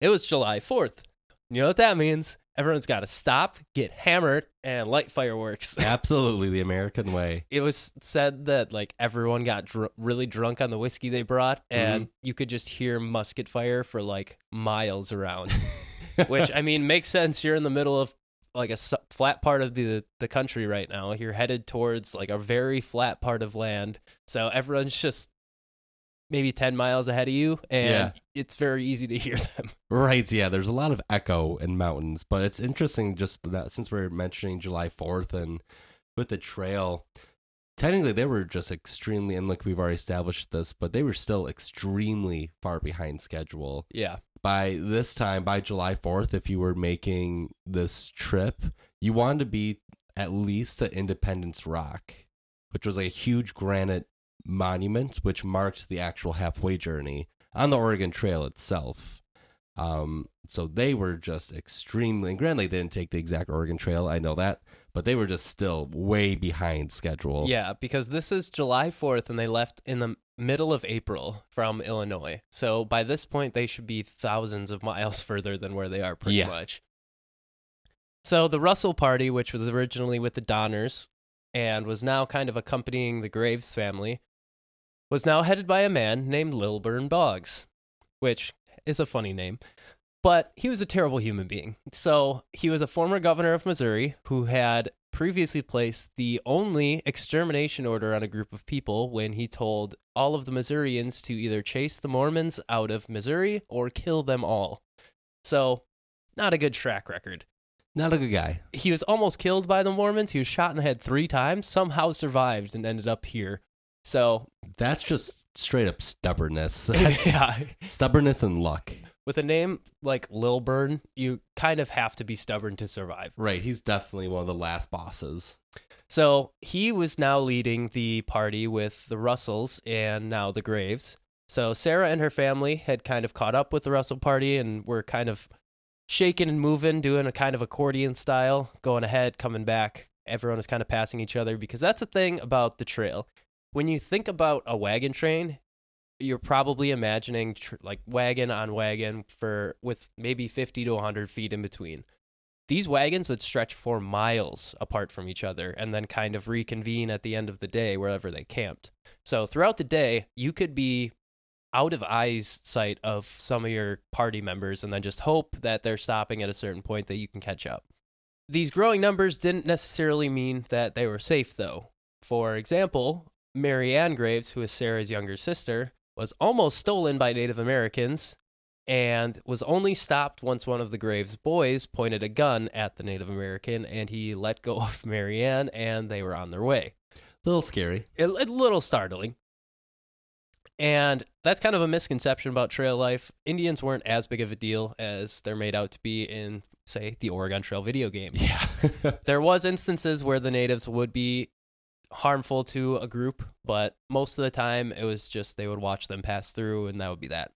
it was July 4th. You know what that means? Everyone's got to stop, get hammered, and light fireworks. Absolutely the American way. it was said that like everyone got dr- really drunk on the whiskey they brought mm-hmm. and you could just hear musket fire for like miles around which i mean makes sense you're in the middle of like a s- flat part of the the country right now you're headed towards like a very flat part of land so everyone's just maybe 10 miles ahead of you and Yeah. it's very easy to hear them Right, yeah, there's a lot of echo in mountains, but it's interesting just that since we're mentioning July 4th and with the trail, technically they were just extremely, and like we've already established this, but they were still extremely far behind schedule. yeah By this time, by July 4th, if you were making this trip, you wanted to be at least at Independence Rock, which was like a huge granite monument, which marked the actual halfway journey on the Oregon Trail itself. Um, so they were just extremely, and granted, they didn't take the exact Oregon Trail, I know that, but they were just still way behind schedule. Yeah, because this is July 4th and they left in the middle of April from Illinois. So by this point, they should be thousands of miles further than where they are, pretty Yeah. much. So the Russell party, which was originally with the Donners and was now kind of accompanying the Graves family, was now headed by a man named Lilburn Boggs, which is a funny name. But he was a terrible human being. So he was a former governor of Missouri who had previously placed the only extermination order on a group of people when he told all of the Missourians to either chase the Mormons out of Missouri or kill them all. So, not a good track record. Not a good guy. He was almost killed by the Mormons. He was shot in the head three times, somehow survived and ended up here. So, That's just straight up stubbornness. That's yeah, stubbornness and luck. with a name like Lilburn, you kind of have to be stubborn to survive. Right, he's definitely one of the last bosses. So he was now leading the party with the Russells and now the Graves. So Sarah and her family had kind of caught up with the Russell party and were kind of shaking and moving, doing a kind of accordion style, going ahead, coming back. Everyone was kind of passing each other because that's the thing about the trail. When you think about a wagon train, you're probably imagining tr- like wagon on wagon for with maybe 50 to 100 feet in between these wagons would stretch for miles apart from each other and then kind of reconvene at the end of the day wherever they camped. So throughout the day, you could be out of eyes sight of some of your party members and then just hope that they're stopping at a certain point that you can catch up. These growing numbers didn't necessarily mean that they were safe though. For example, Mary Ann Graves, who is Sarah's younger sister, was almost stolen by Native Americans and was only stopped once one of the Graves boys pointed a gun at the Native American and he let go of Mary Ann and they were on their way. A little scary. A, a little startling. And that's kind of a misconception about trail life. Indians weren't as big of a deal as they're made out to be in, say, the Oregon Trail video game. Yeah. There was instances where the natives would be harmful to a group, but most of the time it was just they would watch them pass through and that would be that.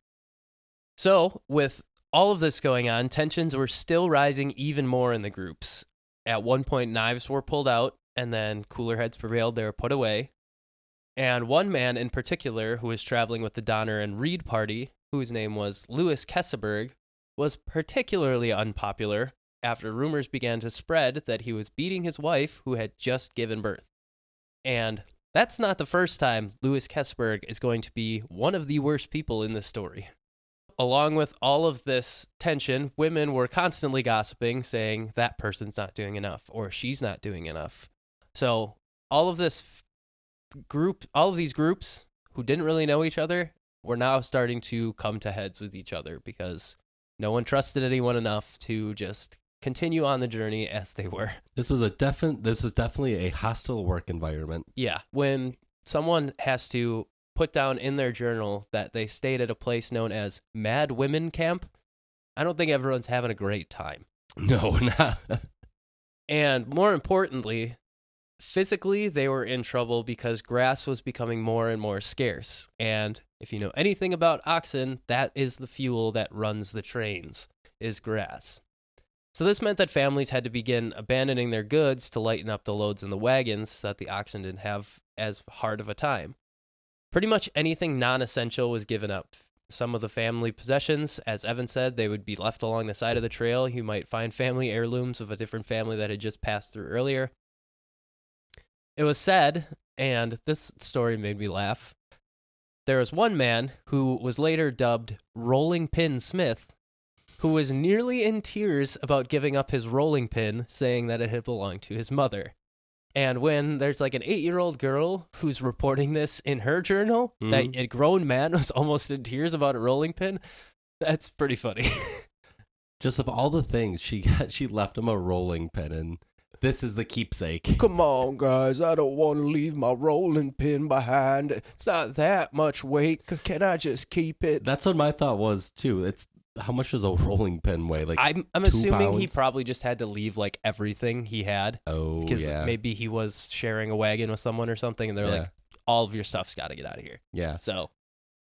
So, with all of this going on, tensions were still rising even more in the groups. At one point, knives were pulled out, and then cooler heads prevailed. They were put away. And one man in particular, who was traveling with the Donner and Reed party, whose name was Louis Keseberg, was particularly unpopular after rumors began to spread that he was beating his wife, who had just given birth. And that's not the first time Louis Keseberg is going to be one of the worst people in this story. along with all of this tension, women were constantly gossiping, saying that person's not doing enough or she's not doing enough. So, all of this group, all of these groups who didn't really know each other were now starting to come to heads with each other because no one trusted anyone enough to just continue on the journey as they were. This was a definite. This was definitely a hostile work environment. Yeah, when someone has to put down in their journal that they stayed at a place known as Mad Women Camp, I don't think everyone's having a great time. No, not. And more importantly, physically, they were in trouble because grass was becoming more and more scarce. And if you know anything about oxen, that is the fuel that runs the trains, is grass. So this meant that families had to begin abandoning their goods to lighten up the loads in the wagons so that the oxen didn't have as hard of a time. Pretty much anything non essential was given up. Some of the family possessions, as Evan said, they would be left along the side of the trail. You might find family heirlooms of a different family that had just passed through earlier. It was said, and this story made me laugh. There was one man who was later dubbed Rolling Pin Smith, who was nearly in tears about giving up his rolling pin, saying that it had belonged to his mother. And when there's like an eight year old girl who's reporting this in her journal, that Mhm. a grown man was almost in tears about a rolling pin, that's pretty funny. Just of all the things she got, she left him a rolling pin, and this is the keepsake. Come on, guys. I don't want to leave my rolling pin behind. It's not that much weight. Can I just keep it? That's what my thought was too. It's how much does a rolling pin weigh? Like I'm, I'm assuming he probably just had to leave like everything he had oh because yeah, maybe he was sharing a wagon with someone or something, and they're Yeah. like, all of your stuff's got to get out of here. yeah. So,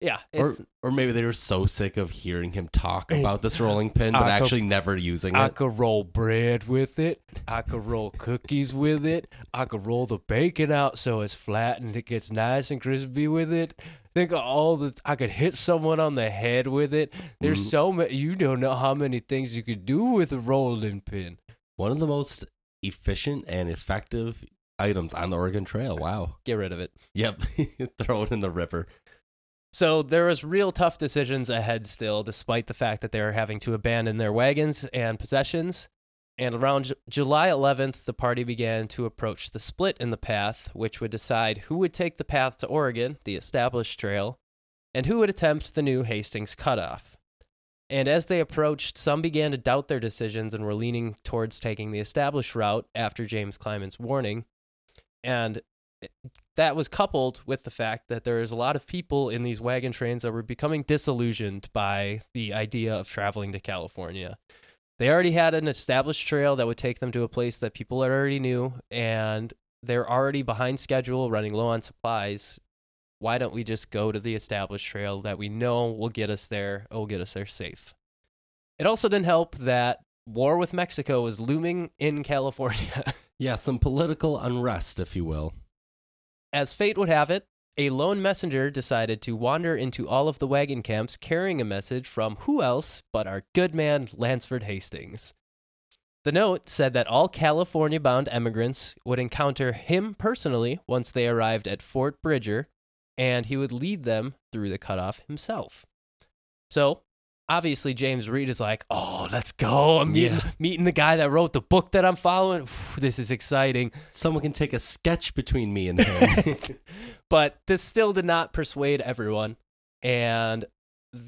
yeah, Or it's, or maybe they were so sick of hearing him talk about this rolling pin, but I could- actually never using I it. I could roll bread with it. I could roll cookies with it. I could roll the bacon out so it's flat and it gets nice and crispy with it. Think of all the. I could hit someone on the head with it. There's Mhm. so many. You don't know how many things you could do with a rolling pin. One of the most efficient and effective items on the Oregon Trail. Wow. Get rid of it. Yep. Throw it in the river. So there was real tough decisions ahead still, despite the fact that they were having to abandon their wagons and possessions. And around J- July 11th, the party began to approach the split in the path, which would decide who would take the path to Oregon, the established trail, and who would attempt the new Hastings cutoff. And as they approached, some began to doubt their decisions and were leaning towards taking the established route after James Clyman's warning. And that was coupled with the fact that there is a lot of people in these wagon trains that were becoming disillusioned by the idea of traveling to California. They already had an established trail that would take them to a place that people already knew, and they're already behind schedule, running low on supplies. Why don't we just go to the established trail that we know will get us there, It will get us there safe? It also didn't help that war with Mexico was looming in California. Yeah, some political unrest, if you will. As fate would have it, a lone messenger decided to wander into all of the wagon camps carrying a message from who else but our good man Lansford Hastings. The note said that all California bound emigrants would encounter him personally once they arrived at Fort Bridger, and he would lead them through the cutoff himself. So, obviously, James Reed is like, Oh, let's go. I'm meeting, Yeah. meeting the guy that wrote the book that I'm following. This is exciting. Someone can take a sketch between me and him. but this still did not persuade everyone, and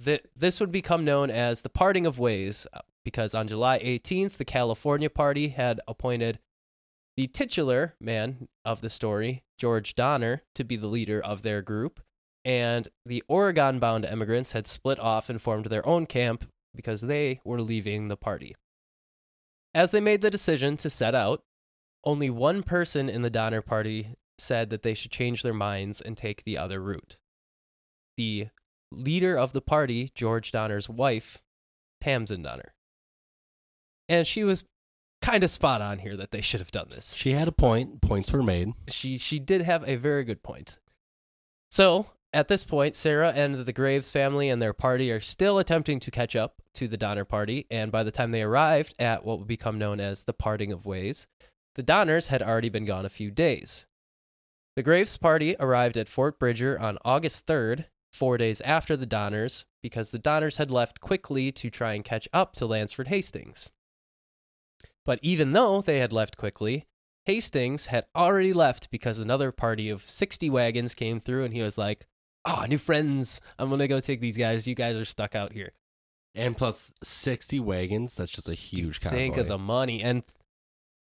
th- this would become known as the parting of ways uh, because on July 18th, the California Party had appointed the titular man of the story, George Donner, to be the leader of their group, and the Oregon bound emigrants had split off and formed their own camp because they were leaving the party. As they made the decision to set out, only one person in the Donner Party said that they should change their minds and take the other route. The leader of the party, George Donner's wife, Tamsen Donner. And she was kind of spot on here that they should have done this. she had a point. Points were made. She she did have a very good point. So, at this point, Sarah and the Graves family and their party are still attempting to catch up to the Donner party, and by the time they arrived at what would become known as the parting of ways, the Donners had already been gone a few days. The Graves party arrived at Fort Bridger on August 3rd, four days after the Donners because the Donners had left quickly to try and catch up to Lansford Hastings. But even though they had left quickly, Hastings had already left because another party of 60 wagons came through and he was like, Oh, new friends. I'm going to go take these guys. You guys are stuck out here. And plus 60 wagons, that's just a huge convoy. Think of the money. And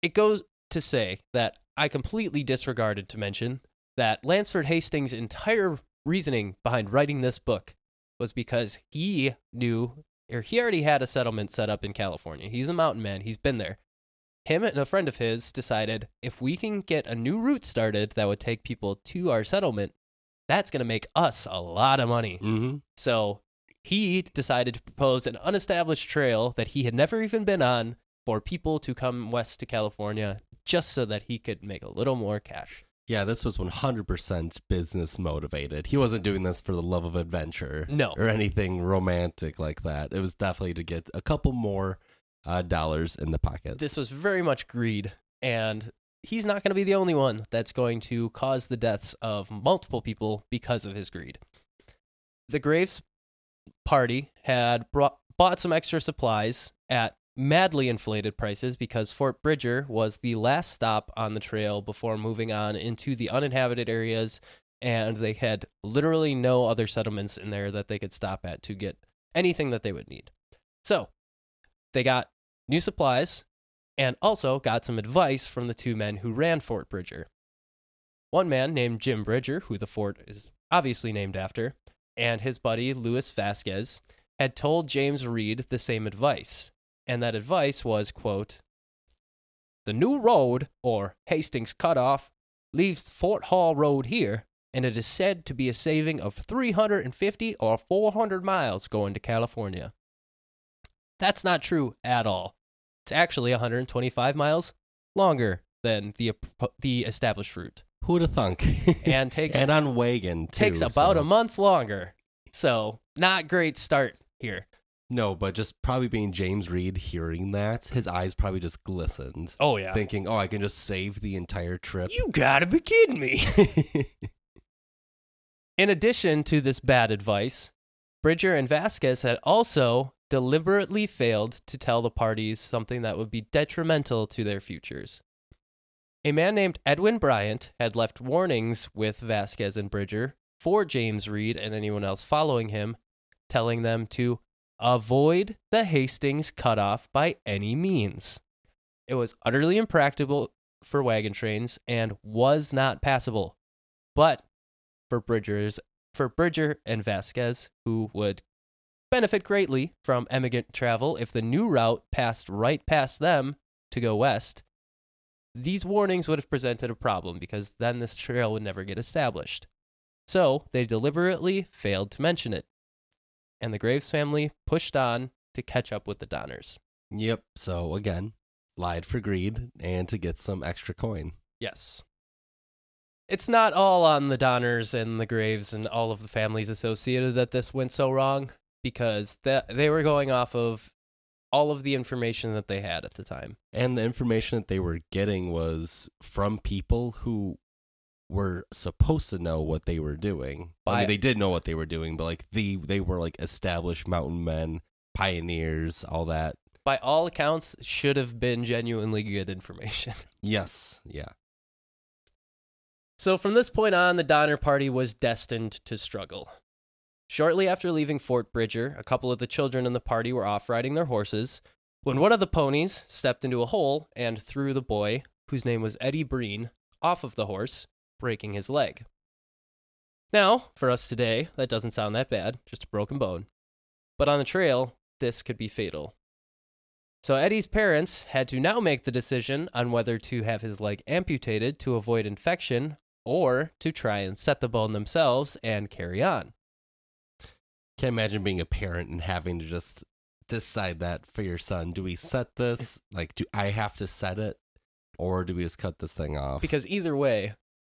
it goes to say that I completely disregarded to mention that Lansford Hastings' entire reasoning behind writing this book was because he knew or he already had a settlement set up in California. He's a mountain man, he's been there. Him and a friend of his decided if we can get a new route started that would take people to our settlement, that's going to make us a lot of money. hmm So he decided to propose an unestablished trail that he had never even been on for people to come west to California just so that he could make a little more cash. Yeah, this was 100% business motivated. He wasn't doing this for the love of adventure No. or anything romantic like that. It was definitely to get a couple more uh, dollars in the pocket. This was very much greed, and he's not going to be the only one that's going to cause the deaths of multiple people because of his greed. The Graves party had brought, bought some extra supplies at madly inflated prices because Fort Bridger was the last stop on the trail before moving on into the uninhabited areas, and they had literally no other settlements in there that they could stop at to get anything that they would need. So they got new supplies and also got some advice from the two men who ran Fort Bridger. One man named Jim Bridger, who the fort is obviously named after, and his buddy Louis Vasquez had told James Reed the same advice. And that advice was, quote, The new road, or Hastings Cutoff, leaves Fort Hall Road here, and it is said to be a saving of 350 or 400 miles going to California. That's not true at all. It's actually 125 miles longer than the the established route, Who'd have thunk? and takes and on wagon, too. takes about so- a month longer. So not great start here. No, but just probably being James Reed hearing that, his eyes probably just glistened, Oh yeah, thinking, oh, I can just save the entire trip. you gotta be kidding me. In addition to this bad advice, Bridger and Vasquez had also deliberately failed to tell the parties something that would be detrimental to their futures. A man named Edwin Bryant had left warnings with Vasquez and Bridger for James Reed and anyone else following him, telling them to avoid the Hastings cutoff by any means. It was utterly impractical for wagon trains and was not passable. But for Bridgers for Bridger and Vasquez, who would benefit greatly from emigrant travel if the new route passed right past them to go west, these warnings would have presented a problem because then this trail would never get established. So they deliberately failed to mention it. And the Graves family pushed on to catch up with the Donners. yep. So again, lied for greed and to get some extra coin. Yes. It's not all on the Donners and the Graves and all of the families associated that this went so wrong because that they were going off of all of the information that they had at the time. And the information that they were getting was from people who were supposed to know what they were doing. I mean, they did know what they were doing, but like the they were like established mountain men, pioneers, all that. By all accounts, should have been genuinely good information. Yes, yeah. So from this point on, the Donner Party was destined to struggle. Shortly after leaving Fort Bridger, a couple of the children in the party were off riding their horses when one of the ponies stepped into a hole and threw the boy, whose name was Eddie Breen, off of the horse, breaking his leg. Now, for us today, that doesn't sound that bad, just a broken bone. But on the trail, this could be fatal. So Eddie's parents had to now make the decision on whether to have his leg amputated to avoid infection or to try and set the bone themselves and carry on. Can't imagine being a parent and having to just decide that for your son. Do we set this? Like, do I have to set it, or do we just cut this thing off? Because either way,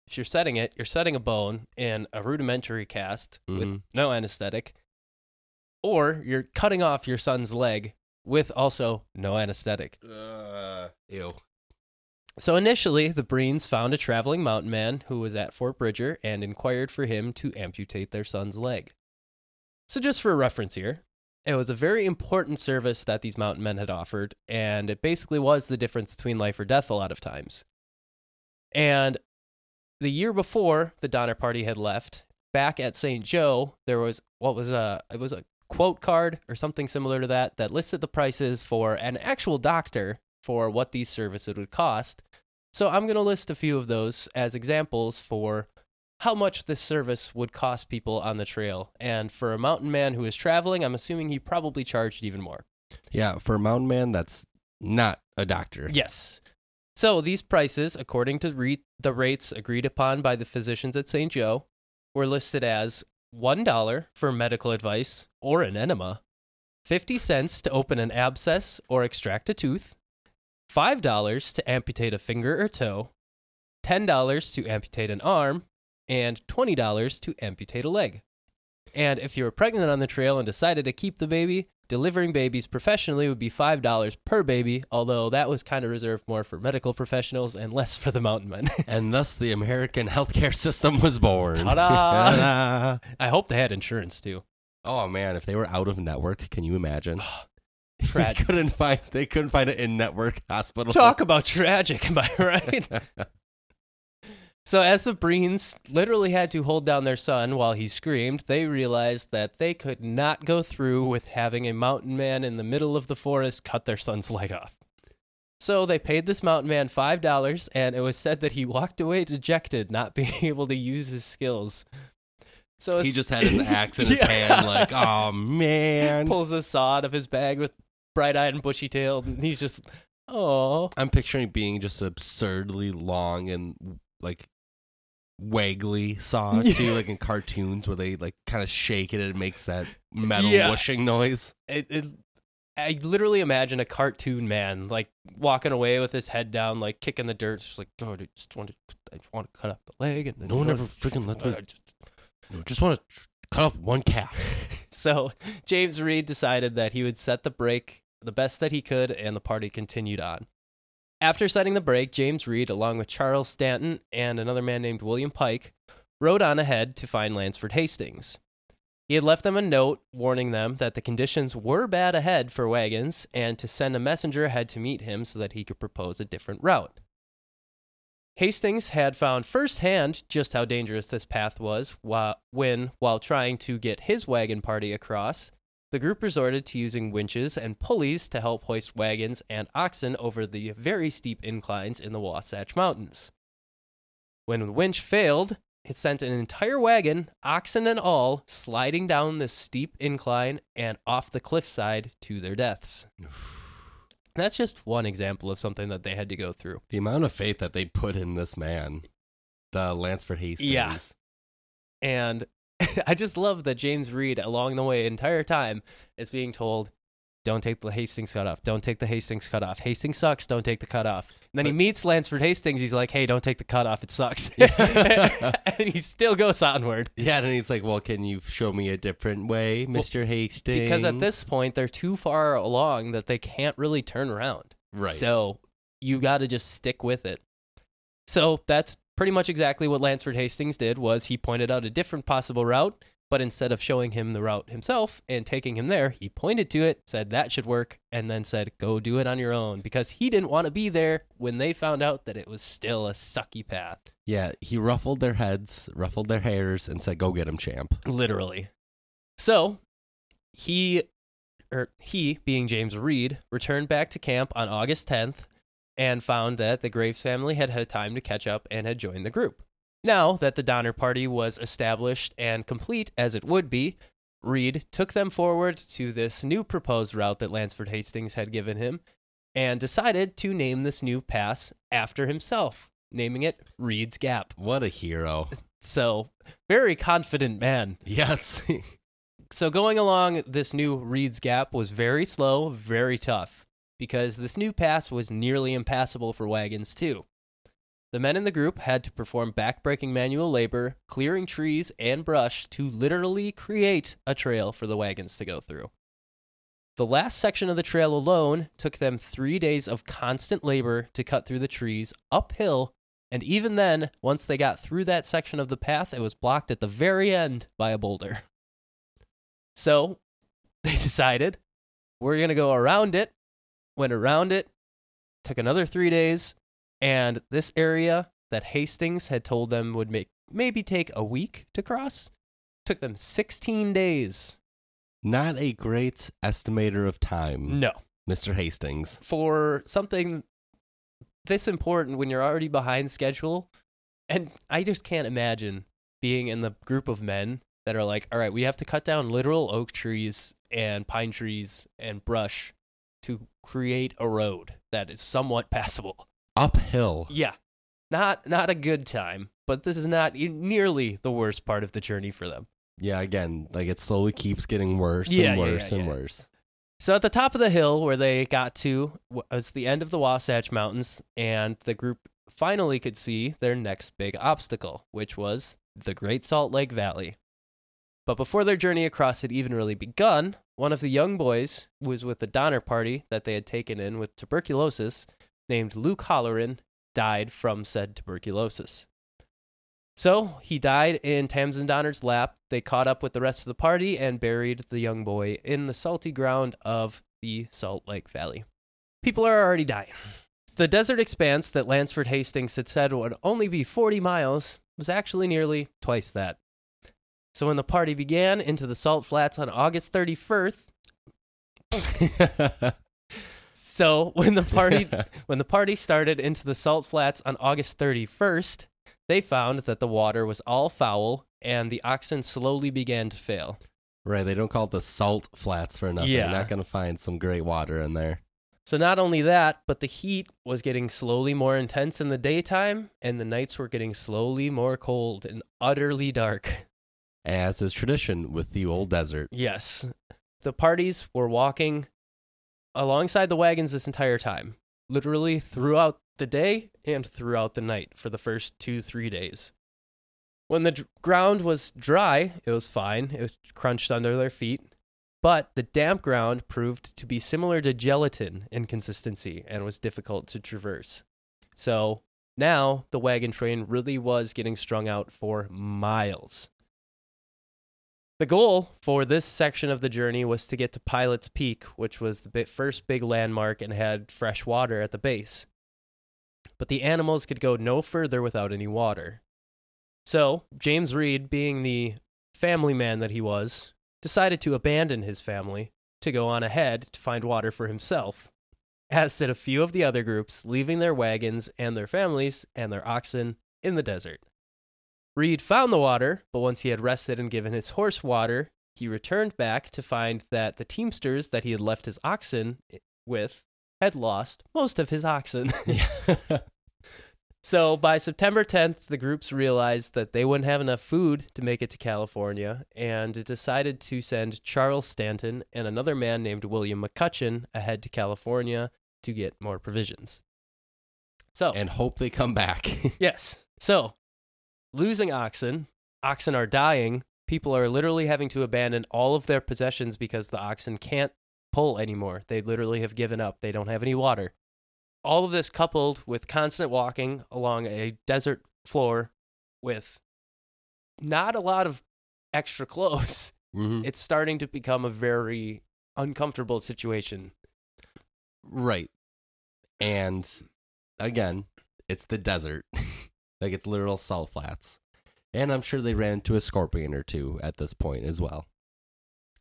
if you're setting it, you're setting a bone in a rudimentary cast with Mhm. no anesthetic, or you're cutting off your son's leg with also no anesthetic. uh, ew. So initially, the Breens found a traveling mountain man who was at Fort Bridger and inquired for him to amputate their son's leg. So, just for reference here, it was a very important service that these mountain men had offered, and it basically was the difference between life or death a lot of times. And the year before the Donner Party had left, back at St. Joe, there was what was a it was a quote card or something similar to that that listed the prices for an actual doctor for what these services would cost. So I'm going to list a few of those as examples for how much this service would cost people on the trail. And for a mountain man who is traveling, I'm assuming he probably charged even more. Yeah, for a mountain man, that's not a doctor. Yes. So these prices, according to re- the rates agreed upon by the physicians at St. Joe, were listed as $1 for medical advice or an enema, 50 cents to open an abscess or extract a tooth, $5 to amputate a finger or toe, $10 to amputate an arm, and $20 to amputate a leg. And if you were pregnant on the trail and decided to keep the baby, delivering babies professionally would be $5 per baby, although that was kind of reserved more for medical professionals and less for the mountain men. And thus the American healthcare system was born. Ta-da! Ta-da! I hope they had insurance too. oh man, if they were out of network, can you imagine? they couldn't find they couldn't find an in-network hospital. Talk about tragic, am I right? So, as the Breens literally had to hold down their son while he screamed, they realized that they could not go through with having a mountain man in the middle of the forest cut their son's leg off. So, they paid this mountain man $5, and it was said that he walked away dejected, not being able to use his skills. So, he just had his axe in his Yeah. hand, like, oh man. pulls a saw out of his bag with bright eyed and bushy tailed, and he's just, oh. I'm picturing being just absurdly long and like waggly saw too, like in cartoons where they like kind of shake it and it makes that metal Yeah. whooshing noise. it, it I literally imagine a cartoon man like walking away with his head down, like kicking the dirt, just like God, I just want to, I just want to cut off the leg, and then No one ever freaking lets me- I just- I just want to cut off one calf. So James Reed decided that he would set the break the best that he could, and the party continued on. After setting the break, James Reed, along with Charles Stanton and another man named William Pike, rode on ahead to find Lansford Hastings. He had left them a note warning them that the conditions were bad ahead for wagons and to send a messenger ahead to meet him so that he could propose a different route. Hastings had found firsthand just how dangerous this path was whi- when, while trying to get his wagon party across, the group resorted to using winches and pulleys to help hoist wagons and oxen over the very steep inclines in the Wasatch Mountains. When the winch failed, it sent an entire wagon, oxen and all, sliding down this steep incline and off the cliffside to their deaths. That's just one example of something that they had to go through. The amount of faith that they put in this man, the Lansford Hastings. Yeah. And I just love that James Reed, along the way, entire time, is being told, "Don't take the Hastings cut off. Don't take the Hastings cut off. Hastings sucks. Don't take the cut off." And then he meets Lansford Hastings. He's like, "Hey, don't take the cut off. It sucks." Yeah. and he still goes onward Yeah, and he's like, "Well, can you show me a different way, Mister Hastings?" because at this point they're too far along that they can't really turn around. right, So you got to just stick with it. So that's pretty much exactly what Lansford Hastings did was he pointed out a different possible route, but instead of showing him the route himself and taking him there, he pointed to it, said that should work, and then said go do it on your own because he didn't want to be there when they found out that it was still a sucky path. yeah, he ruffled their heads, ruffled their hairs, and said, "Go get him, champ." literally. So he, or he, being James Reed, returned back to camp on August 10th and found that the Graves family had had time to catch up and had joined the group. Now that the Donner Party was established and complete as it would be, Reed took them forward to this new proposed route that Lansford Hastings had given him and decided to name this new pass after himself, naming it Reed's Gap. What a hero! So, very confident man. Yes, So going along this new Reed's Gap was very slow, very tough, because this new pass was nearly impassable for wagons too. The men in the group had to perform backbreaking manual labor, clearing trees and brush to literally create a trail for the wagons to go through. The last section of the trail alone took them three days of constant labor to cut through the trees uphill. And even then, once they got through that section of the path, it was blocked at the very end by a boulder. So they decided we're going to go around it. Went around it, took another three days, and this area that Hastings had told them would make maybe take a week to cross took them 16 days. Not a great estimator of time, No. Mr. Hastings. For something this important when you're already behind schedule, and I just can't imagine being in the group of men that are like, all right, we have to cut down literal oak trees and pine trees and brush to create a road that is somewhat passable. Uphill. Yeah. Not not a good time, but this is not nearly the worst part of the journey for them. Yeah, again, like it slowly keeps getting worse Yeah, and worse yeah, and yeah. worse. So at the top of the hill where they got to was the end of the Wasatch Mountains, and the group finally could see their next big obstacle, which was the Great Salt Lake Valley. But before their journey across had even really begun, one of the young boys was with the Donner Party that they had taken in with tuberculosis, named Luke Halloran, died from said tuberculosis. So he died in Tamsen Donner's lap. They caught up with the rest of the party and buried the young boy in the salty ground of the Salt Lake Valley. People are already dying. The desert expanse that Lansford Hastings had said would only be 40 miles was actually nearly twice that. So when the party began into the Salt Flats on August 31st, so when the party when the party started into the Salt Flats on August 31st, they found that the water was all foul and the oxen slowly began to fail. right, they don't call it the salt flats for nothing. Yeah. You're not going to find some great water in there. So not only that, but the heat was getting slowly more intense in the daytime and the nights were getting slowly more cold and utterly dark. As is tradition with the old desert. Yes. The parties were walking alongside the wagons this entire time, literally throughout the day and throughout the night for the first two, three days. When the d- ground was dry, it was fine. It was crunched under their feet. But the damp ground proved to be similar to gelatin in consistency and was difficult to traverse. So now the wagon train really was getting strung out for miles. The goal for this section of the journey was to get to Pilot's Peak, which was the first big landmark and had fresh water at the base. But the animals could go no further without any water. So, James Reed, being the family man that he was, decided to abandon his family to go on ahead to find water for himself, as did a few of the other groups, leaving their wagons and their families and their oxen in the desert. Reed found the water, but once he had rested and given his horse water, he returned back to find that the teamsters that he had left his oxen with had lost most of his oxen. so by September 10th, the groups realized that they wouldn't have enough food to make it to California and decided to send Charles Stanton and another man named William McCutcheon ahead to California to get more provisions. So, and hope they come back. Yes. So, losing oxen, oxen are dying. People are literally having to abandon all of their possessions because the oxen can't pull anymore. They literally have given up. They don't have any water. All of this coupled with constant walking along a desert floor with not a lot of extra clothes, Mhm. it's starting to become a very uncomfortable situation. Right. And again, it's the desert. like it's literal salt flats. And I'm sure they ran into a scorpion or two at this point as well.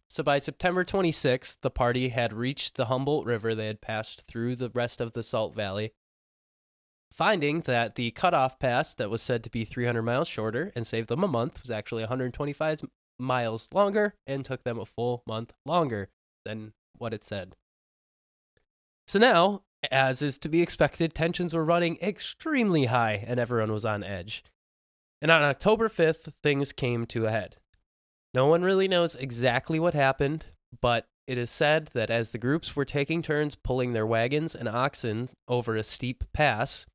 So by September 26th, the party had reached the Humboldt River. They had passed through the rest of the Salt Valley, finding that the cutoff pass that was said to be 300 miles shorter and saved them a month was actually 125 miles longer and took them a full month longer than what it said. So now, as is to be expected, tensions were running extremely high and everyone was on edge. And on October 5th, things came to a head. No one really knows exactly what happened, but it is said that as the groups were taking turns pulling their wagons and oxen over a steep pass,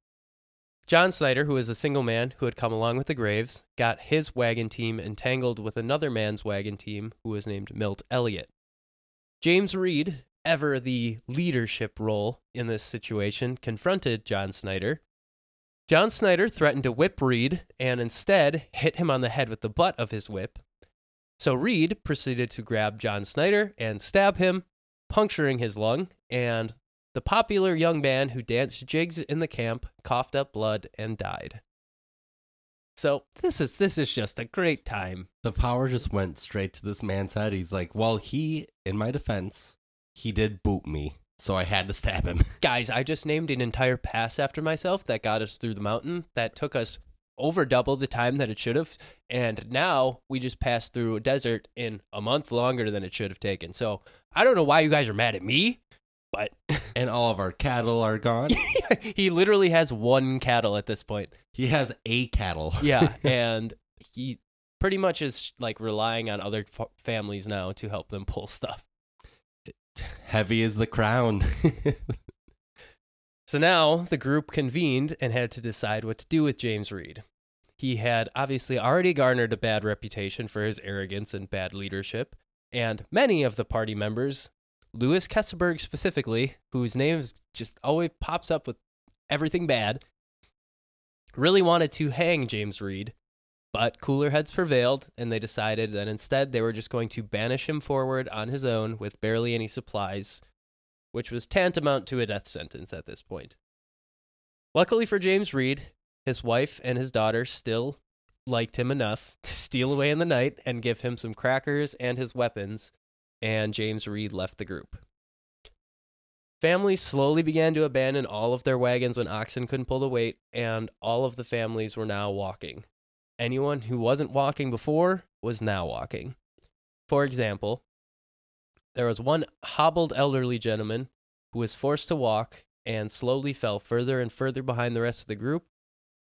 John Snyder, who was a single man who had come along with the Graves, got his wagon team entangled with another man's wagon team who was named Milt Elliott. James Reed ever the leadership role in this situation, confronted John Snyder. John Snyder threatened to whip Reed and instead hit him on the head with the butt of his whip. So Reed proceeded to grab John Snyder and stab him, puncturing his lung, and the popular young man who danced jigs in the camp coughed up blood and died. So this is this is just a great time. The power just went straight to this man's head. He's like, well, he, in my defense, he did boot me, so I had to stab him. Guys, I just named an entire pass after myself that got us through the mountain. That took us over double the time that it should have. And now we just passed through a desert in a month longer than it should have taken. So I don't know why you guys are mad at me, but and all of our cattle are gone. he literally has one cattle at this point. He has a cattle. Yeah. And he pretty much is like relying on other f- families now to help them pull stuff. Heavy is the crown. So now the group convened and had to decide what to do with James Reed. He had obviously already garnered a bad reputation for his arrogance and bad leadership, and many of the party members, Louis Keseberg specifically, whose name just always pops up with everything bad, really wanted to hang James Reed, but cooler heads prevailed, and they decided that instead they were just going to banish him forward on his own with barely any supplies which was tantamount to a death sentence at this point. Luckily for James Reed, his wife and his daughter still liked him enough to steal away in the night and give him some crackers and his weapons, and James Reed left the group. Families slowly began to abandon all of their wagons when oxen couldn't pull the weight, and all of the families were now walking. Anyone who wasn't walking before was now walking. For example, there was one hobbled elderly gentleman who was forced to walk and slowly fell further and further behind the rest of the group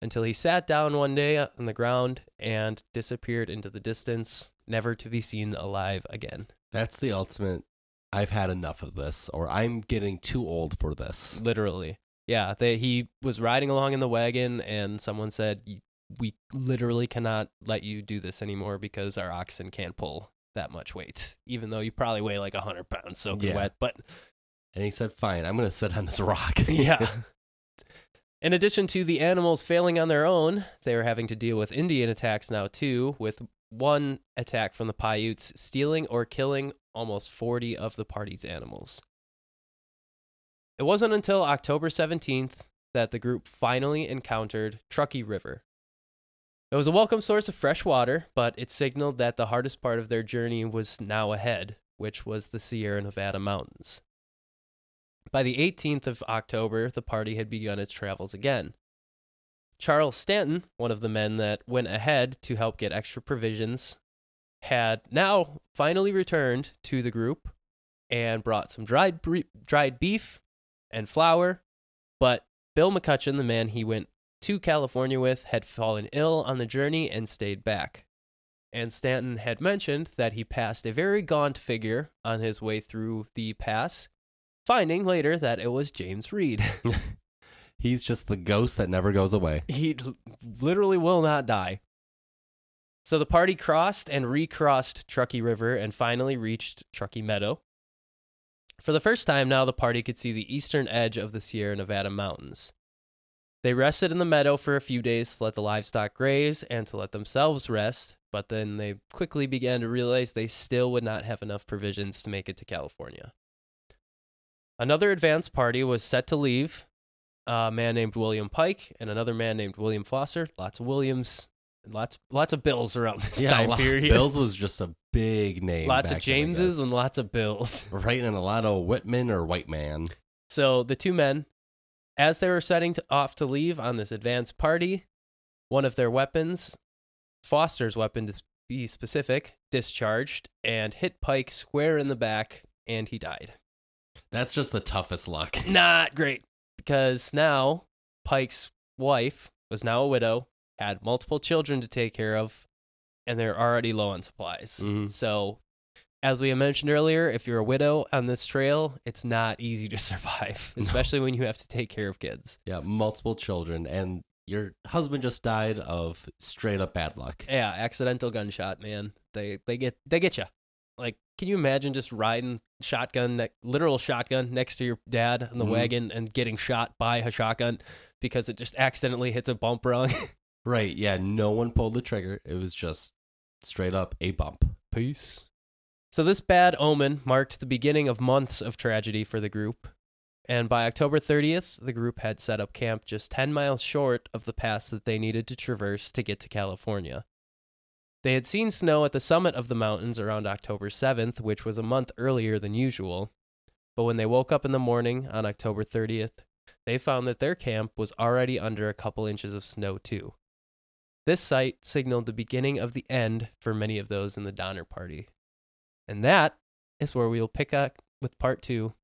until he sat down one day on the ground and disappeared into the distance, never to be seen alive again. That's the ultimate. I've had enough of this, or I'm getting too old for this. Literally. Yeah, they, he was riding along in the wagon, and someone said, We literally cannot let you do this anymore because our oxen can't pull that much weight, even though you probably weigh like a 100 pounds soaking Yeah. wet. But And he said, "Fine, I'm going to sit on this rock." yeah. In addition to the animals failing on their own, they were having to deal with Indian attacks now too, with one attack from the Paiutes stealing or killing almost 40 of the party's animals. It wasn't until October 17th that the group finally encountered Truckee River. It was a welcome source of fresh water, but it signaled that the hardest part of their journey was now ahead, which was the Sierra Nevada mountains. By the 18th of October, the party had begun its travels again. Charles Stanton, one of the men that went ahead to help get extra provisions, had now finally returned to the group and brought some dried bre- dried beef and flour, but Bill McCutcheon, the man he went to California with, had fallen ill on the journey and stayed back. And Stanton had mentioned that he passed a very gaunt figure on his way through the pass, finding later that it was James Reed. He's just the ghost that never goes away. he literally will not die. So the party crossed and recrossed Truckee River and finally reached Truckee Meadow. For the first time now, the party could see the eastern edge of the Sierra Nevada mountains. They rested in the meadow for a few days to let the livestock graze and to let themselves rest, but then they quickly began to realize they still would not have enough provisions to make it to California. Another advance party was set to leave, a man named William Pike and another man named William Foster. Lots of Williams, and lots lots of Bills around this a time period. Bills was just a big name. lots of Jameses and lots of Bills. right, and a lot of Whitman or White Man. So the two men, as they were setting to, off to leave on this advance party, one of their weapons, Foster's weapon to be specific, discharged and hit Pike square in the back, and he died. That's just the toughest luck. Not great because now Pike's wife was now a widow, had multiple children to take care of, and they're already low on supplies. Mhm. So, as we mentioned earlier, if you're a widow on this trail, it's not easy to survive, especially when you have to take care of kids. Yeah, multiple children, and your husband just died of straight up bad luck. Yeah, accidental gunshot, man. They they get they get you. like, can you imagine just riding shotgun, ne- literal shotgun next to your dad in the Mhm. wagon and getting shot by a shotgun because it just accidentally hits a bump rung? Right. Yeah. No one pulled the trigger. It was just straight up a bump. Peace. So this bad omen marked the beginning of months of tragedy for the group. And by October 30th, the group had set up camp just 10 miles short of the pass that they needed to traverse to get to California. They had seen snow at the summit of the mountains around October 7th, which was a month earlier than usual. But when they woke up in the morning on October 30th, they found that their camp was already under a couple inches of snow, too. This sight signaled the beginning of the end for many of those in the Donner Party. And that is where we will pick up with part two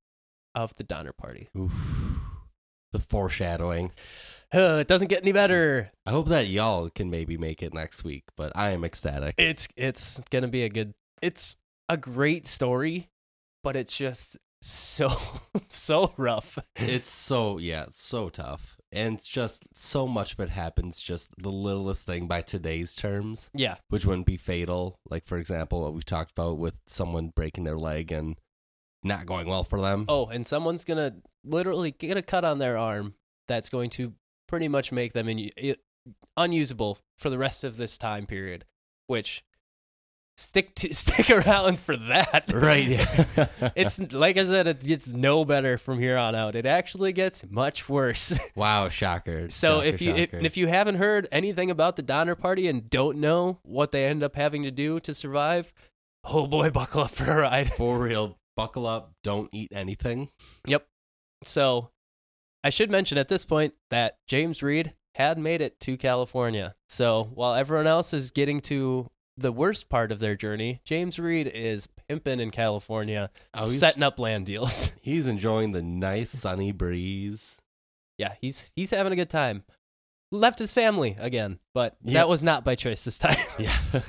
of the Donner Party. Oof. The foreshadowing. Uh, it doesn't get any better. I hope that y'all can maybe make it next week, but I am ecstatic. It's it's gonna be a good. It's a great story, but it's just so so rough. it's so yeah, so tough. And it's just so much of it happens just the littlest thing by today's terms, Yeah, which wouldn't be fatal. Like for example, what we've talked about with someone breaking their leg and not going well for them. Oh, and someone's gonna literally get a cut on their arm that's going to pretty much make them in, i unusable for the rest of this time period. Which stick to stick around for that. Right. Yeah. it's like I said, it gets no better from here on out. It actually gets much worse. wow, shocker. so Shocker, if you if, if you haven't heard anything about the Donner Party and don't know what they end up having to do to survive, oh boy, buckle up for a ride. for real, buckle up, don't eat anything. Yep. So, I should mention at this point that James Reed had made it to California. So, while everyone else is getting to the worst part of their journey, James Reed is pimping in California, Oh, setting up land deals. he's enjoying the nice sunny breeze. yeah, he's he's having a good time. Left his family again, but Yep. that was not by choice this time. Yeah.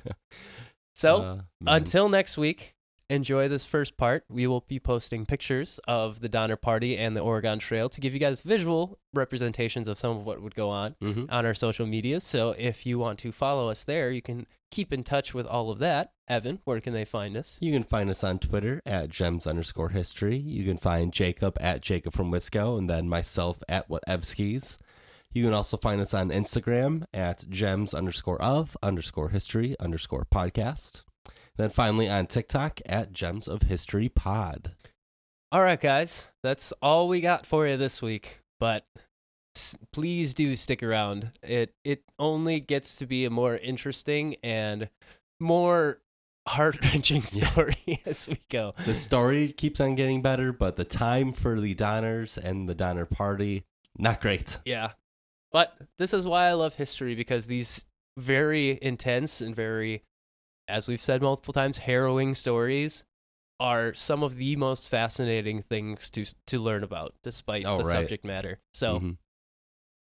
so, Uh, until next week, enjoy this first part. We will be posting pictures of the Donner Party and the Oregon Trail to give you guys visual representations of some of what would go on. Mhm. on our social medias. So if you want to follow us there, you can keep in touch with all of that. Evan, where can they find us? You can find us on Twitter at gems underscore history. You can find Jacob at Jacob from Wisco and then myself at whatevskis. You can also find us on Instagram at gems underscore of underscore history underscore podcast. Then finally on TikTok at gems of history pod. All right, guys, that's all we got for you this week. But s- please do stick around. It it only gets to be a more interesting and more heart wrenching Yeah. story as we go. The story keeps on getting better, but the time for the Donners and the Donner party, not great. Yeah. But this is why I love history because these very intense and very, as we've said multiple times, harrowing stories are some of the most fascinating things to to learn about, despite Oh, the right. subject matter. So Mhm.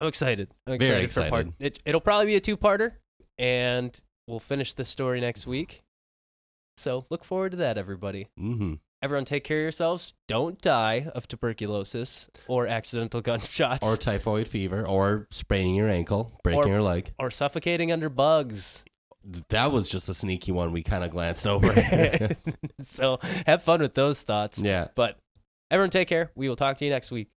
I'm excited. I'm Very excited, for part. It, it'll probably be a two-parter, and we'll finish the story next week. So look forward to that, everybody. Mhm. Everyone, take care of yourselves. Don't die of tuberculosis or accidental gunshots Or typhoid fever, or spraining your ankle, breaking Or- your leg. or suffocating under bugs. That was just a sneaky one we kind of glanced over. so have fun with those thoughts. yeah. But everyone take care. We will talk to you next week.